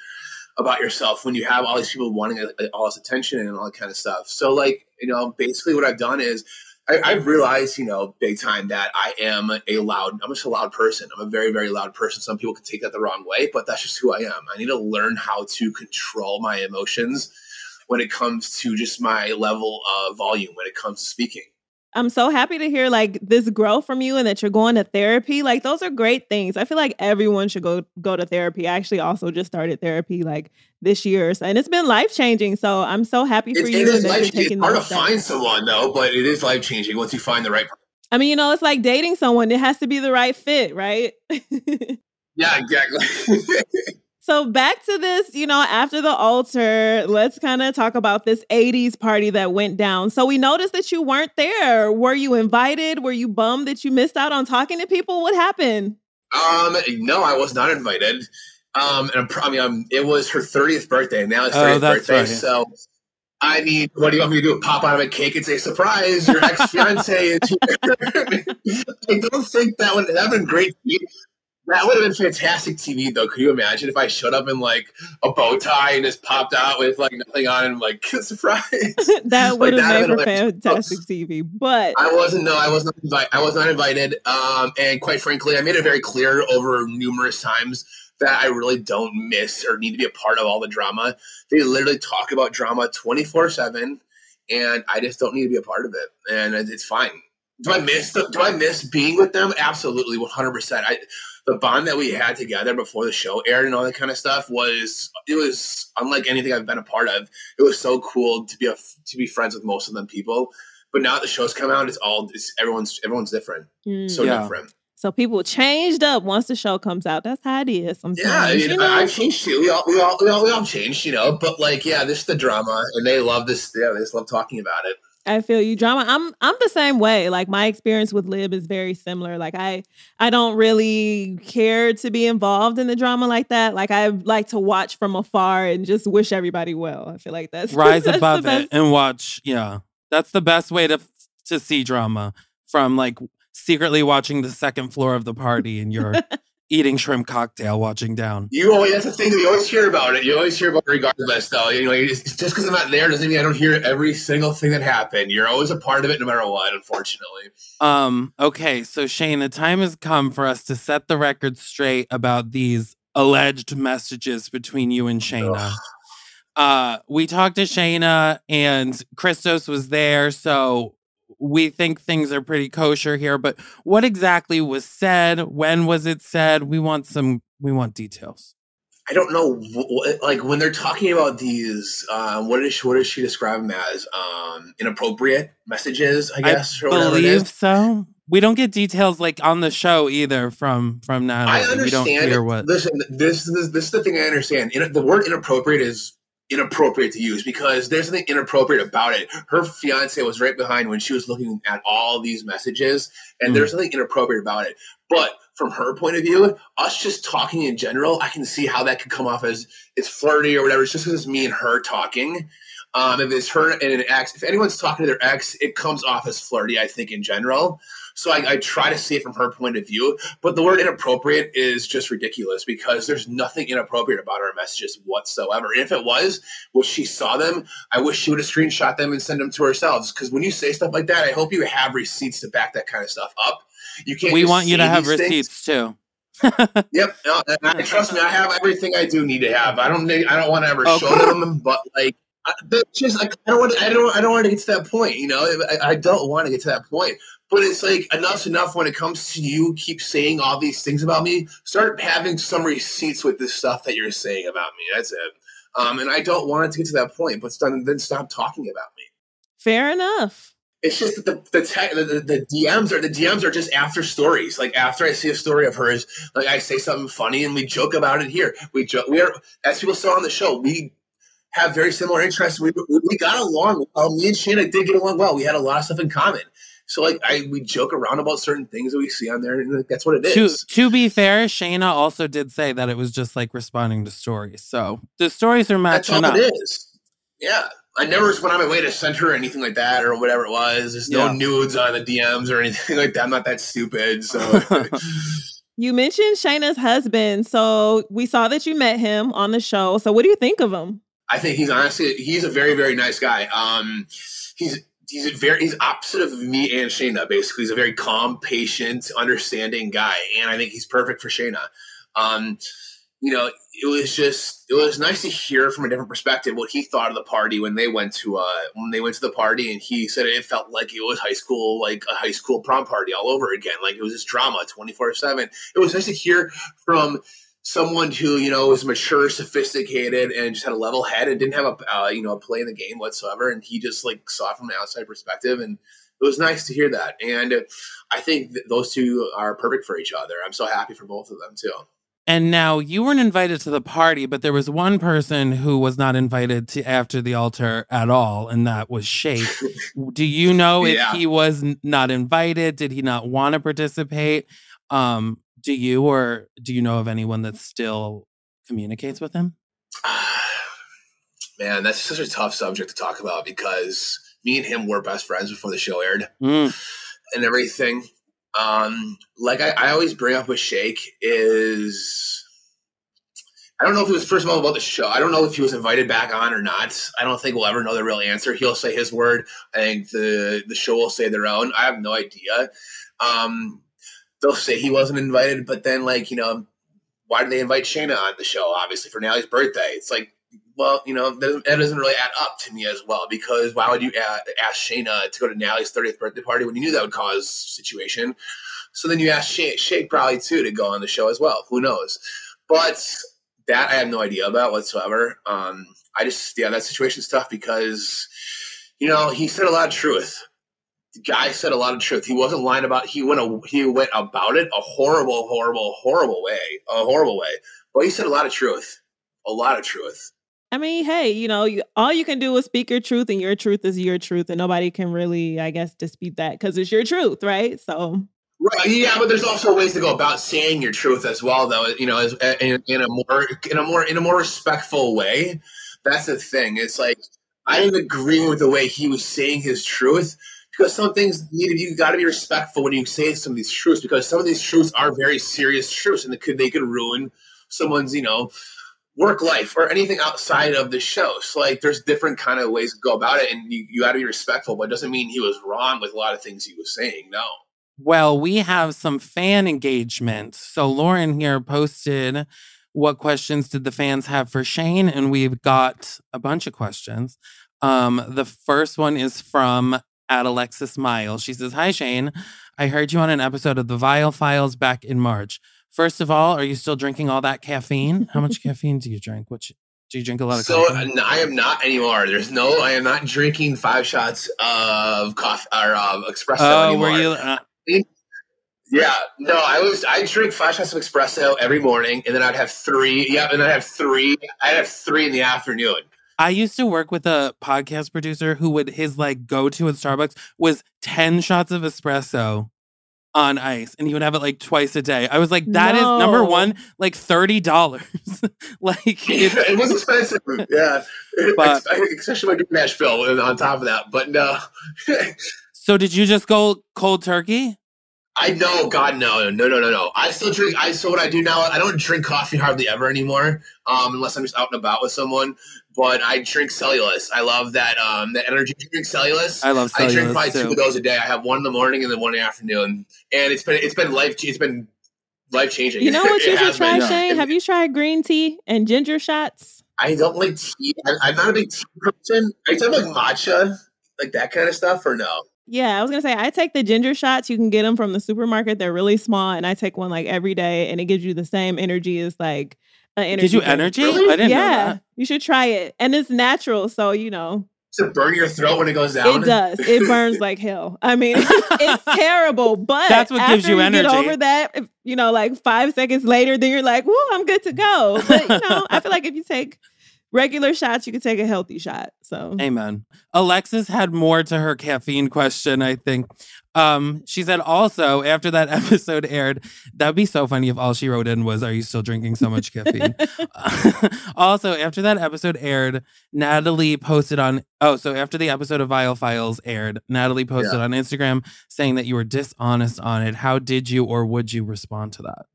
Speaker 1: about yourself when you have all these people wanting uh, uh, all this attention and all that kind of stuff. So, like, you know, basically what I've done is I, have realized, you know, big time that I am a loud, I'm just a loud person. I'm a very, very loud person. Some people can take that the wrong way, but that's just who I am. I need to learn how to control my emotions when it comes to just my level of volume when it comes to speaking.
Speaker 3: I'm so happy to hear like this growth from you and that you're going to therapy. Like those are great things. I feel like everyone should go go to therapy. I actually also just started therapy like this year, so, and it's been life changing. So I'm so happy for
Speaker 1: it,
Speaker 3: you.
Speaker 1: It is life changing. It's hard to steps. find someone though, but it is life changing once you find the right.
Speaker 3: I mean, you know, it's like dating someone. It has to be the right fit, right? [laughs]
Speaker 1: yeah, exactly. [laughs]
Speaker 3: So back to this, you know, after the altar, let's kind of talk about this 80s party that went down. So we noticed that you weren't there. Were you invited? Were you bummed that you missed out on talking to people? What happened?
Speaker 1: Um, no, I was not invited. Um, and I mean, um, it was her 30th birthday. Now it's 30th oh, birthday. Right. So I mean, what do you want me to do? Pop out of a cake and say, surprise, your ex fiance is here. [laughs] I don't think that would have been great. That would have been fantastic TV, though. Could you imagine if I showed up in like a bow tie and just popped out with like nothing on and like [laughs] surprise? [laughs]
Speaker 3: that would like, have made for fantastic [laughs] TV. But
Speaker 1: I wasn't. No, I was not. Invited. I was not invited. Um, and quite frankly, I made it very clear over numerous times that I really don't miss or need to be a part of all the drama. They literally talk about drama twenty four seven, and I just don't need to be a part of it. And it's fine. Do I miss? The, do I miss being with them? Absolutely, one hundred percent. I the bond that we had together before the show aired and all that kind of stuff was it was unlike anything I've been a part of. It was so cool to be a, to be friends with most of them people. But now that the show's come out, it's all it's everyone's everyone's different. Mm, so yeah. different.
Speaker 3: So people changed up once the show comes out. That's how it is. Sometimes, yeah, I, mean,
Speaker 1: you know? I changed too. We all, we all we all we all changed, you know. But like, yeah, this is the drama, and they love this. Yeah, they just love talking about it.
Speaker 3: I feel you, drama. I'm I'm the same way. Like my experience with Lib is very similar. Like I I don't really care to be involved in the drama like that. Like I like to watch from afar and just wish everybody well. I feel like that's [laughs]
Speaker 2: rise
Speaker 3: that's
Speaker 2: above it and watch. Yeah, that's the best way to to see drama from like secretly watching the second floor of the party and you're [laughs] eating shrimp cocktail, watching down.
Speaker 1: You always that's the thing that you always hear about it. You always hear about it regardless, though. You know, it's just because I'm not there doesn't mean I don't hear every single thing that happened. You're always a part of it, no matter what. Unfortunately.
Speaker 2: Um. Okay, so Shayne, the time has come for us to set the record straight about these alleged messages between you and Shaina. Uh, we talked to Shaina, and Christos was there, so we think things are pretty kosher here, but what exactly was said? When was it said? We want some. We want details.
Speaker 1: I don't know. Like when they're talking about these, uh, what is what does she describe them as? Um, inappropriate messages, I guess.
Speaker 2: I believe so. We don't get details like on the show either from from Natalie.
Speaker 1: I understand. We don't hear what. Listen, this, this this is the thing I understand. the word inappropriate is inappropriate to use because there's something inappropriate about it. Her fiance was right behind when she was looking at all these messages, and mm. there's something inappropriate about it. But from her point of view, us just talking in general, I can see how that could come off as it's flirty or whatever. It's just because it's me and her talking. Um, if it's her and an ex, if anyone's talking to their ex, it comes off as flirty, I think, in general. So I, I, try to see it from her point of view. But the word inappropriate is just ridiculous because there's nothing inappropriate about her messages whatsoever. And if it was, when she saw them, I wish she would have screenshot them and send them to herself. Because when you say stuff like that, I hope you have receipts to back that kind of stuff up. You can't.
Speaker 2: We want you to have receipts things. too. [laughs]
Speaker 1: yep. No, I, trust me, I have everything I do need to have. I don't. Need, I don't want to ever show them, but like I, just like I don't want. I don't. I don't want to get to that point. You know, I, I don't want to get to that point. But it's like enough's enough when it comes to you keep saying all these things about me. Start having some receipts with this stuff that you're saying about me. That's it. Um, and I don't want it to get to that point, but then stop talking about me.
Speaker 3: Fair enough.
Speaker 1: It's just that the the, the, the DMs are the DMs are just after stories. Like after I see a story of hers, like I say something funny and we joke about it here. We joke. We are as people saw on the show. We have very similar interests. We, we got along. Um, me and Shaina did get along well. We had a lot of stuff in common. So like I we joke around about certain things that we see on there, and that's what it
Speaker 2: is. To, to be fair, Shaina also did say that it was just like responding to stories. So the stories are matching
Speaker 1: that's
Speaker 2: all
Speaker 1: up. It is. Yeah. I never went on my way to center or anything like that or whatever it was. There's no yeah. nudes on the DMs or anything [laughs] like that. I'm not that stupid. So [laughs]
Speaker 3: You mentioned Shaina's husband. So we saw that you met him on the show. So what do you think of him?
Speaker 1: I think he's honestly he's a very, very nice guy. Um he's he's very he's opposite of me and Shaina. Basically, he's a very calm, patient, understanding guy, and I think he's perfect for Shaina. Um, you know, it was just it was nice to hear from a different perspective what he thought of the party when they went to uh when they went to the party, and he said it felt like it was high school, like a high school prom party all over again. Like it was just drama twenty four seven. It was nice to hear from someone who you know was mature, sophisticated, and just had a level head and didn't have a uh, you know a play in the game whatsoever, and he just like saw from an outside perspective, and it was nice to hear that. And I think those two are perfect for each other. I'm so happy for both of them too.
Speaker 2: And now you weren't invited to the party, but there was one person who was not invited to after the altar at all, and that was Shake. [laughs] Do you know if yeah. he was not invited? Did he not want to participate? Um, do you or do you know of anyone that still communicates with him? [sighs]
Speaker 1: Man, that's such a tough subject to talk about because me and him were best friends before the show aired mm. and everything. Um, like I, I always bring up with Shake is I don't know if it was first of all about the show. I don't know if he was invited back on or not. I don't think we'll ever know the real answer. He'll say his word. I think the the show will say their own. I have no idea. Um, they'll say he wasn't invited, but then like you know, why did they invite Shaina on the show? Obviously for Nallie's birthday. It's like, well, you know, that doesn't really add up to me as well because why would you ask Shaina to go to Nallie's 30th birthday party when you knew that would cause situation? So then you ask Shake, probably too to go on the show as well. Who knows? But that I have no idea about whatsoever. Um, I just yeah, that situation's tough because you know he said a lot of truth guy said a lot of truth. He wasn't lying about. He went a, he went about it a horrible, horrible, horrible way, a horrible way. But he said a lot of truth, a lot of truth.
Speaker 3: I mean, hey, you know, you, all you can do is speak your truth, and your truth is your truth, and nobody can really, I guess, dispute that because it's your truth, right? So.
Speaker 1: Right. Yeah, but there's also ways to go about saying your truth as well, though. You know, as, in, in a more in a more in a more respectful way. That's the thing. It's like I didn't agree with the way he was saying his truth, because some things need to you got to be respectful when you say some of these truths because some of these truths are very serious truths and they could they could ruin someone's you know work life or anything outside of the show. So like there's different kind of ways to go about it and you, you got to be respectful, but it doesn't mean he was wrong with a lot of things he was saying. No.
Speaker 2: Well, we have some fan engagement. So Lauren here posted what questions did the fans have for Shayne and we've got a bunch of questions. Um the first one is from at Alexis Miles. She says, "Hi Shayne, I heard you on an episode of the Viall Files back in March. First of all, are you still drinking all that caffeine? How much [laughs] caffeine do you drink? What do you drink a lot of?
Speaker 1: So coffee? I am not anymore. There's no. I am not drinking five shots of coffee or um, espresso oh, anymore. Were you? Uh, yeah, no, I was. I drink five shots of espresso every morning, and then I'd have three. Yeah, and I'd have three. I'd have three in the afternoon.
Speaker 2: I used to work with a podcast producer who would his like go to at Starbucks was ten shots of espresso on ice and he would have it like twice a day. I was like, that no. is number one, like thirty dollars. [laughs] like [laughs]
Speaker 1: it was expensive. Yeah. [laughs] But, especially my Nashville on top of that. But no.
Speaker 2: so did you just go cold turkey?
Speaker 1: I know, God, no, no, no, no, no. I still drink. I so what I do now. I don't drink coffee hardly ever anymore, um, unless I'm just out and about with someone. But I drink Celsius. I love that. Um, the energy drink Celsius.
Speaker 2: I love. Celsius
Speaker 1: I drink probably
Speaker 2: too.
Speaker 1: two of those a day. I have one in the morning and then one in the afternoon, and it's been it's been life. It's been life changing.
Speaker 3: You know what [laughs] you should try, been. Shayne? Have you tried green tea and ginger shots?
Speaker 1: I don't like tea. I, am not a big tea person. Are you talking like matcha, like that kind of stuff, or no?
Speaker 3: Yeah, I was gonna say I take the ginger shots. You can get them from the supermarket. They're really small, and I take one like every day, and it gives you the same energy as like an energy.
Speaker 2: Gives you energy? Really? I didn't yeah,
Speaker 3: you should try it, and it's natural, so you know.
Speaker 1: Does it burn your throat when it goes down?
Speaker 3: It does. It burns like hell. I mean, [laughs] it's, terrible, but
Speaker 2: that's what gives you, you energy.
Speaker 3: Get over that, you know, like five seconds later, then you're like, "Whoa, I'm good to go." But you know, I feel like if you take regular shots, you could take a healthy shot. So,
Speaker 2: amen. Alexis had more to her caffeine question, I think. Um, she said also after that [laughs] episode aired, that'd be so funny if all she wrote in was, Are you still drinking so much caffeine? [laughs] [laughs] also, after that episode aired, Natalie posted on, oh, so after the episode of Viall Files aired, Natalie posted yeah. on Instagram saying that you were dishonest on it. How did you or would you respond to that?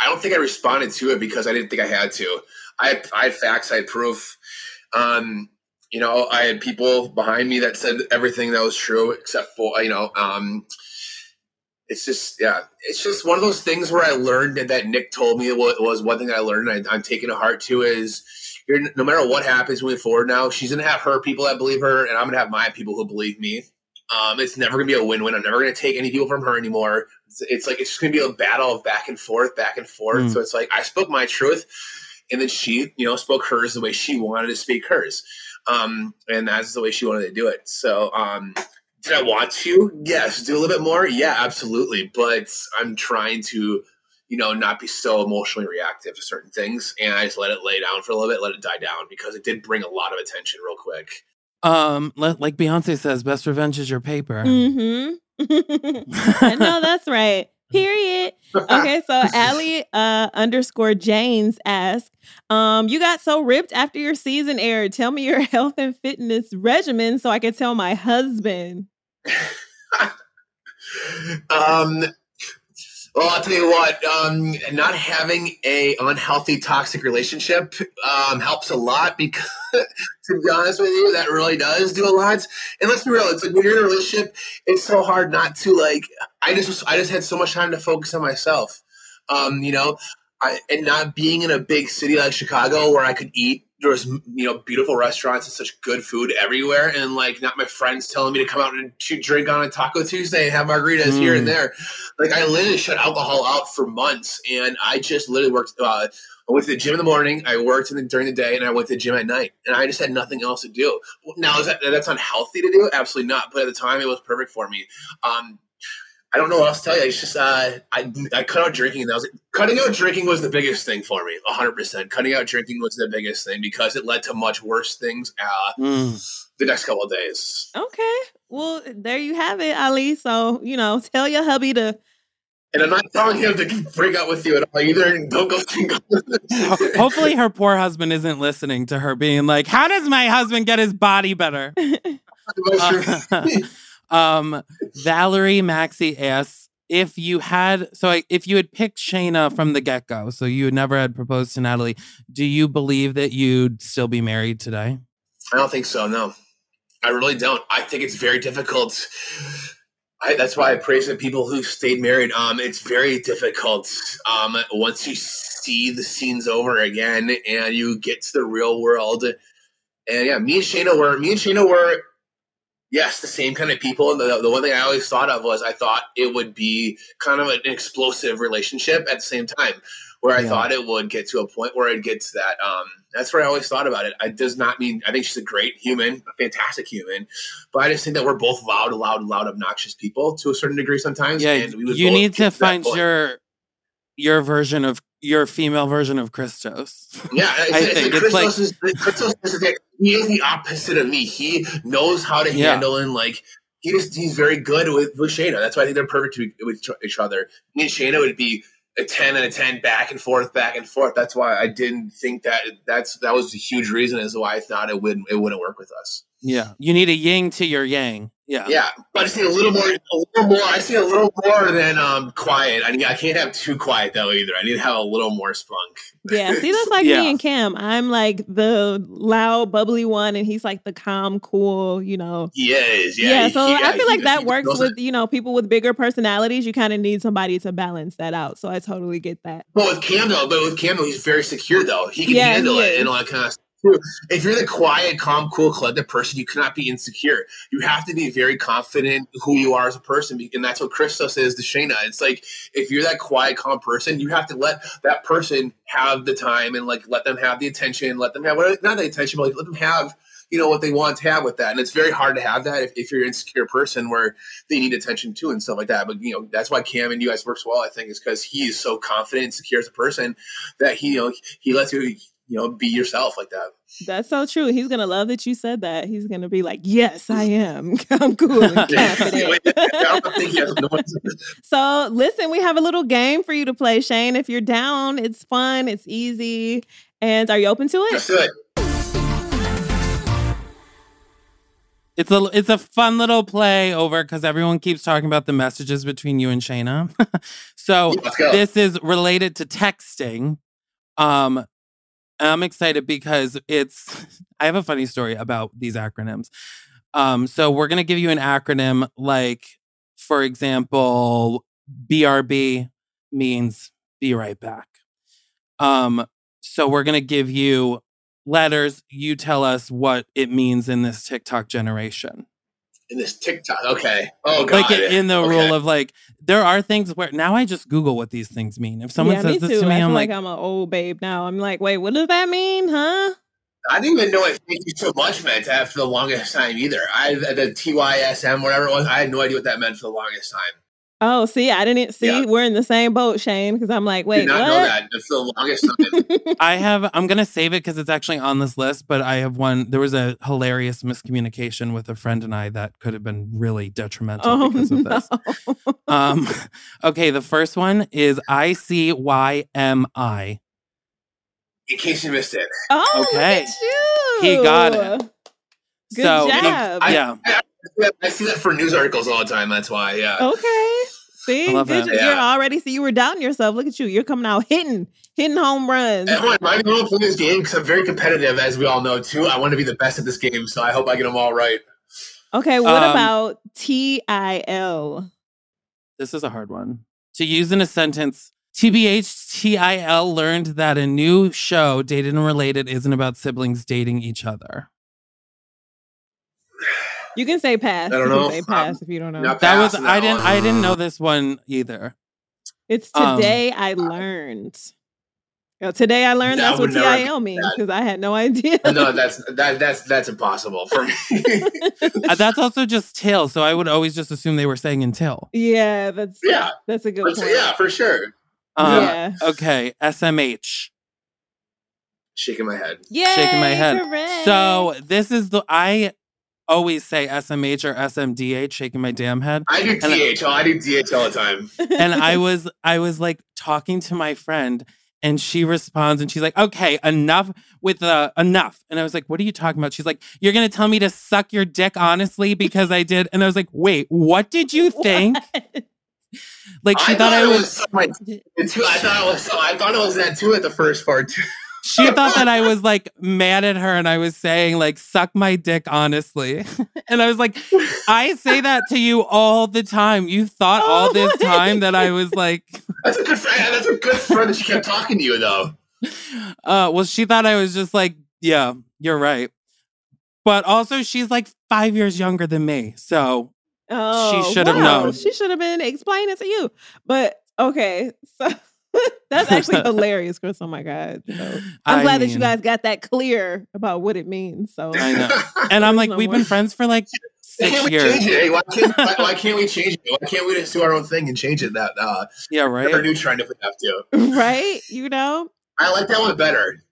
Speaker 1: I don't think I responded to it because I didn't think I had to. I I had facts, I had proof. Um, you know, I had people behind me that said everything that was true, except for you know, um, it's just yeah, it's just one of those things where I learned that Nick told me it was one thing I learned. and I, am taking a heart too is no matter what happens moving forward now, she's gonna have her people that believe her, and I'm gonna have my people who believe me. Um, it's never gonna be a win-win. I'm never gonna take any people from her anymore. It's, it's like it's just gonna be a battle of back and forth, back and forth. Mm. So it's like I spoke my truth, and then she, you know, spoke hers the way she wanted to speak hers, um, and that's the way she wanted to do it. So, um, did I want to? Yes, do a little bit more. Yeah, absolutely. But I'm trying to, you know, not be so emotionally reactive to certain things, and I just let it lay down for a little bit, let it die down because it did bring a lot of attention real quick.
Speaker 2: Um, like Beyonce says, best revenge is your paper.
Speaker 3: Mm-hmm. [laughs] I know that's right. Period. Okay, so [laughs] Allie uh, underscore Janes asked, um, you got so ripped after your season aired. Tell me your [laughs] health and fitness regimen so I can tell my husband.
Speaker 1: um well, I'll tell you what. Um, not having a unhealthy, toxic relationship um, helps a lot because, [laughs] to be honest with you, that really does do a lot. And let's be real. It's like when you're in a relationship, it's so hard not to like. I just, I just had so much time to focus on myself. Um, you know, I, and not being in a big city like Chicago where I could eat there was you know beautiful restaurants and such good food everywhere and like not my friends telling me to come out and to drink on a taco tuesday and have margaritas mm. here and mm. there like i literally shut alcohol out for months and i just literally worked uh, I went to the gym in the morning. I worked the, during the day, and I went to the gym at night. And I just had nothing else to do. Now, is that that's unhealthy to do? Absolutely not. But at the time, it was perfect for me. Um, I don't know what else to tell you. It's just uh, I I cut out drinking. And that was it. cutting out drinking was the biggest thing for me. hundred percent. Cutting out drinking was the biggest thing because it led to much worse things. Uh, mm. the next couple of days.
Speaker 3: Okay, well there you have it, Ali. So you know, tell your hubby to.
Speaker 1: And I'm not telling him to break up with you at all either. Don't go.
Speaker 2: Hopefully, her poor husband isn't listening to her being like, "How does my husband get his body better?" [laughs] [laughs] um, Valerie Maxi asks if you had so I, if you had picked Shaina from the get go, so you never had proposed to Natalie, do you believe that you'd still be married today?
Speaker 1: I don't think so. No, I really don't. I think it's very difficult. I, that's why I praise the people who stayed married. Um, it's very difficult. Um, once you see the scenes over again and you get to the real world, and yeah, me and Shaina were me and Shaina were yes, the same kind of people. And the, the one thing I always thought of was I thought it would be kind of an explosive relationship at the same time, where I yeah. thought it would get to a point where it gets that. Um, that's where I always thought about it. It does not mean I think she's a great human, a fantastic human, but I just think that we're both loud, loud, loud, obnoxious people to a certain degree sometimes.
Speaker 2: Yeah, you need to find your your version of your female version of Christos.
Speaker 1: Yeah, [laughs] I, I think it's like is, Christos is the, he is the opposite of me. He knows how to yeah. handle and like he just he's very good with with Shaina. That's why I think they're perfect with each other. Me and Shaina would be a 10 and a 10 back and forth back and forth that's why i didn't think that that's that was a huge reason as to why i thought it wouldn't it wouldn't work with us
Speaker 2: yeah you need a yin to your yang yeah.
Speaker 1: Yeah. But I see a little more, a little more. I see a little more than um quiet. I, I can't have too quiet though either. I need to have a little more spunk.
Speaker 3: Yeah. See, that's [laughs] like yeah. me and Cam. I'm like the loud, bubbly one, and he's like the calm, cool, you know.
Speaker 1: He is. Yeah.
Speaker 3: Yeah. So I feel like he, that he, works with, you know, people with bigger personalities. You kind of need somebody to balance that out. So I totally get that.
Speaker 1: But with Cam though, but with Cam though, he's very secure though. He can yeah, handle he it and all that kind of stuff if you're the quiet, calm, cool, collected person, you cannot be insecure. You have to be very confident who you are as a person, and that's what Christos is to Shaina. It's like if you're that quiet, calm person, you have to let that person have the time and like let them have the attention, let them have not the attention, but like let them have you know what they want to have with that and it's very hard to have that if, if you're an insecure person where they need attention too and stuff like that but you know that's why cam and you guys works well i think is because he is so confident and secure as a person that he you know he lets you you know, be yourself like that.
Speaker 3: That's so true. He's gonna love that you said that. He's gonna be like, "Yes, I am. [laughs] I'm cool confident." [laughs] so, listen, we have a little game for you to play, Shayne. If you're down, it's fun, it's easy, and are you open to it?
Speaker 1: That's it.
Speaker 2: It's a it's a fun little play over because everyone keeps talking about the messages between you and Shaina. [laughs] so this is related to texting. Um, I'm excited because it's I have a funny story about these acronyms. Um, so we're gonna give you an acronym like, for example, BRB means be right back. Um, so we're gonna give you letters. You tell us what it means in this TikTok generation
Speaker 1: in this TikTok. Okay. Oh god.
Speaker 2: Like in the okay. rule of like there are things where now I just Google what these things mean. If someone yeah, says this to me, I
Speaker 3: am
Speaker 2: like,
Speaker 3: like, I'm an old babe now. I'm like, wait, what does that mean, huh?
Speaker 1: I didn't even know it thank you so much meant for the longest time either. I the TYSM whatever it was, I had no idea what that meant for the longest time.
Speaker 3: Oh, see, I didn't see. Yeah. We're in the same boat, Shayne, because I'm like, wait, Did not what? know that.
Speaker 1: It's the longest time. [laughs]
Speaker 2: I have. I'm gonna save it because it's actually on this list. But I have one. There was a hilarious miscommunication with a friend and I that could have been really detrimental oh, because of this. No. Um, [laughs] okay, the first one is I C Y M I.
Speaker 1: In case you missed it.
Speaker 3: Oh, okay.
Speaker 2: He got it.
Speaker 3: Good so, job.
Speaker 2: I, yeah.
Speaker 1: I, I see that for news articles all the time. That's why. Yeah.
Speaker 3: Okay. See, you, you're yeah. already see you were doubting yourself. Look at you. You're coming out hitting, hitting home runs.
Speaker 1: Everyone, I want to play this game because I'm very competitive, as we all know. Too, I want to be the best at this game, so I hope I get them all right.
Speaker 3: Okay, what um, about TIL?
Speaker 2: This is a hard one to use in a sentence. TBH TIL learned that a new show, Dated and Related, isn't about siblings dating each other.
Speaker 3: You can say pass.
Speaker 1: I don't know.
Speaker 3: say pass if you don't know.
Speaker 2: That was I didn't I didn't know this one either.
Speaker 3: It's um, today um, I learned. You know, today I learned that's what TIL means because I had no idea. [laughs]
Speaker 1: no, that's that that's that's impossible for me. [laughs]
Speaker 2: uh, that's also just till, so I would always just assume they were saying until.
Speaker 3: Yeah, that's yeah, that's a good point.
Speaker 1: Yeah, for sure.
Speaker 2: Um, yeah. Okay, SMH.
Speaker 1: Shaking my head.
Speaker 3: Yeah,
Speaker 2: shaking my head. So this is the I always say SMH or SMDH, shaking my damn head.
Speaker 1: I do TH. I, oh, I do DH all the time. [laughs]
Speaker 2: and I was I was like talking to my friend And she responds and she's like, okay, enough with the uh, enough. And I was like, what are you talking about? She's like, you're going to tell me to suck your dick honestly because I did. And I was like, wait, what did you think? What? Like she I thought, thought, I was. was
Speaker 1: my, I thought it was. I thought it was that too at the first part too.
Speaker 2: She thought that I was like mad at her and I was saying like suck my dick honestly. [laughs] and I was like I say that to you all the time. You thought all this time that I was [laughs] like
Speaker 1: That's a good friend. That's a good friend that she kept talking to you though.
Speaker 2: Uh well she thought I was just like yeah, you're right. But also she's like 5 years younger than me. So oh, she should have wow. known.
Speaker 3: She should have been explaining it to you. But okay, so [laughs] That's actually [laughs] hilarious, Chris. Oh my God. So I'm I glad mean, that you guys got that clear about what it means. So
Speaker 2: I know. [laughs] And I'm like, we've been friends for like six
Speaker 1: can't
Speaker 2: years.
Speaker 1: change it? Hey, why, can't, why, why, can't, we change it? Why can't we just do our own thing and change it? That uh,
Speaker 2: yeah, right.
Speaker 1: Our new trend if we have to.
Speaker 3: Right. You know.
Speaker 1: I like that one better.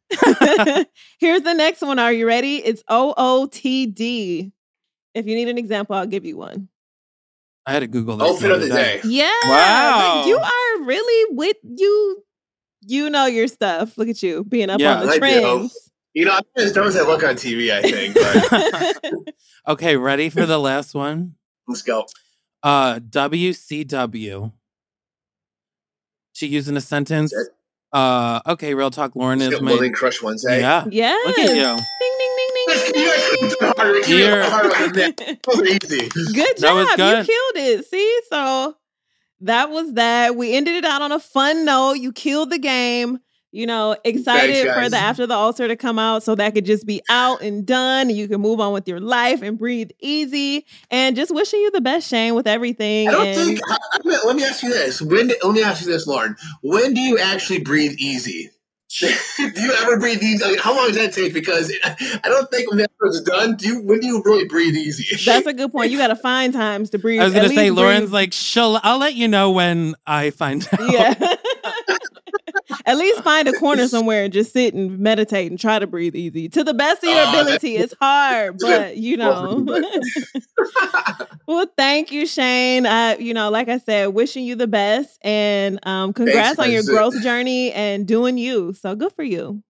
Speaker 3: Here's the next one. Are you ready? It's OOTD. If you need an example, I'll give you one.
Speaker 2: I had to Google this.
Speaker 1: Outfit of the day.
Speaker 3: Yeah. Wow. Like you are really with you. You know your stuff. Look at you being up yeah, on the I trends.
Speaker 1: Do. You know, I'm as dumb as I look on TV. I think.
Speaker 2: But... [laughs] okay, ready for the last one?
Speaker 1: Let's go.
Speaker 2: Uh, WCW. To use in a sentence. Uh, okay, real talk. Lauren is
Speaker 1: my Willing Crush Wednesday.
Speaker 2: Yeah.
Speaker 3: Yeah.
Speaker 2: Look at you.
Speaker 3: Ding ding ding ding. [laughs] [laughs]
Speaker 1: easy.
Speaker 3: Good job. Was good. You killed it. See, so that was that. We ended it out on a fun note. You killed the game. You know, excited Thanks, for the after the altar to come out so that could just be out and done and you can move on with your life and breathe easy. And just wishing you the best, Shayne, with everything.
Speaker 1: I don't
Speaker 3: and-
Speaker 1: think. I, I, let me ask you this: When? Let me ask you this, Lauren. When do you actually breathe easy? Do you ever breathe easy? how long does that take? Because I don't think when that was done, do you when do you really breathe easy?
Speaker 3: That's a good point. You got to find times to breathe.
Speaker 2: I was going to say, Lauren's like, she'll. I'll let you know when I find out.
Speaker 3: Yeah. [laughs] At least find a corner [laughs] somewhere and just sit and meditate and try to breathe easy to the best of your uh, ability. It's hard, [laughs] but you know. [laughs] well, thank you, Shayne. I, you know, like I said, wishing you the best and um, congrats Thanks, on your growth journey and doing you. So good for you.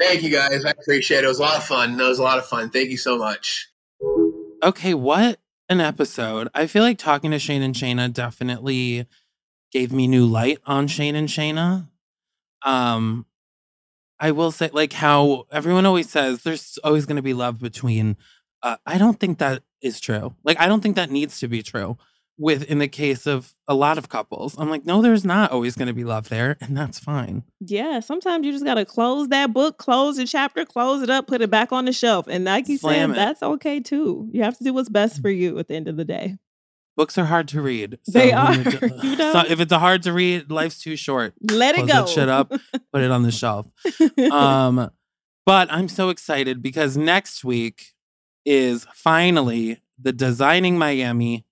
Speaker 1: Thank you, guys. I appreciate it. It was a lot of fun. It was a lot of fun. Thank you so much.
Speaker 2: Okay, what an episode. I feel like talking to Shayne and Shaina definitely gave me new light on Shayne and Shaina. Um, I will say, like how everyone always says, there's always going to be love between. Uh, I don't think that is true. Like, I don't think that needs to be true. With in the case of a lot of couples, I'm like, no, there's not always going to be love there, and that's fine.
Speaker 3: Yeah, sometimes you just got to close that book, close the chapter, close it up, put it back on the shelf, and like you Slam said, it. that's okay too. You have to do what's best mm. for you at the end of the day.
Speaker 2: Books are hard to read.
Speaker 3: So they are. [laughs] [laughs] you
Speaker 2: know? so if it's a hard to read, life's too short.
Speaker 3: Let it go.
Speaker 2: That shit up. [laughs] put it on the shelf. Um, but I'm so excited because next week is finally the Designing Miami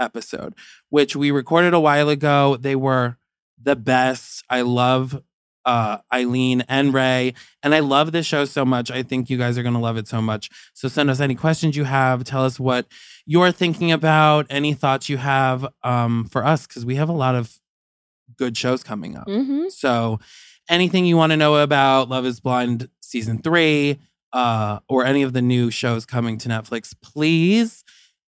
Speaker 2: episode, which we recorded a while ago. They were the best. I love uh, Eileen and Ray. And I love this show so much. I think you guys are going to love it so much. So send us any questions you have. Tell us what you're thinking about, any thoughts you have um, for us, because we have a lot of good shows coming up. Mm-hmm. So anything you want to know about Love is Blind season three uh, or any of the new shows coming to Netflix, please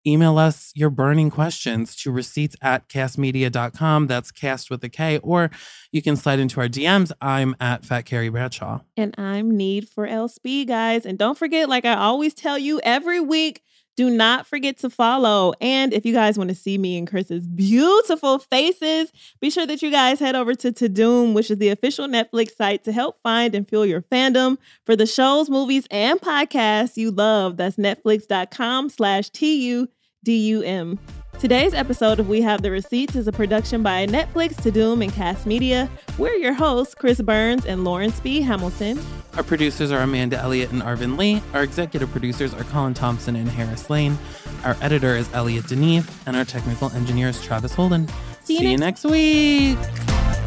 Speaker 2: email us your burning questions to receipts at kastmedia.com. That's cast with a K. Or you can slide into our DMs. I'm at Fat Carrie Bradshaw.
Speaker 3: And I'm Need for LSP, guys. And don't forget, like I always tell you every week, do not forget to follow. And if you guys want to see me and Chris's beautiful faces, be sure that you guys head over to Tudum, which is the official Netflix site to help find and fuel your fandom for the shows, movies, and podcasts you love. That's netflix.com slash T-U D-U-M. Today's episode of We Have the Receipts is a production by Netflix, Tudum, and Kast Media. We're your hosts, Chris Burns and Lauren Speed-Hamilton.
Speaker 2: Our producers are Amanda Elliott and Arvin Lee. Our executive producers are Colin Thompson and Harris Lane. Our editor is Elliot Deneve, and our technical engineer is Travis Holden.
Speaker 3: See,
Speaker 2: See
Speaker 3: you,
Speaker 2: next-, you next week.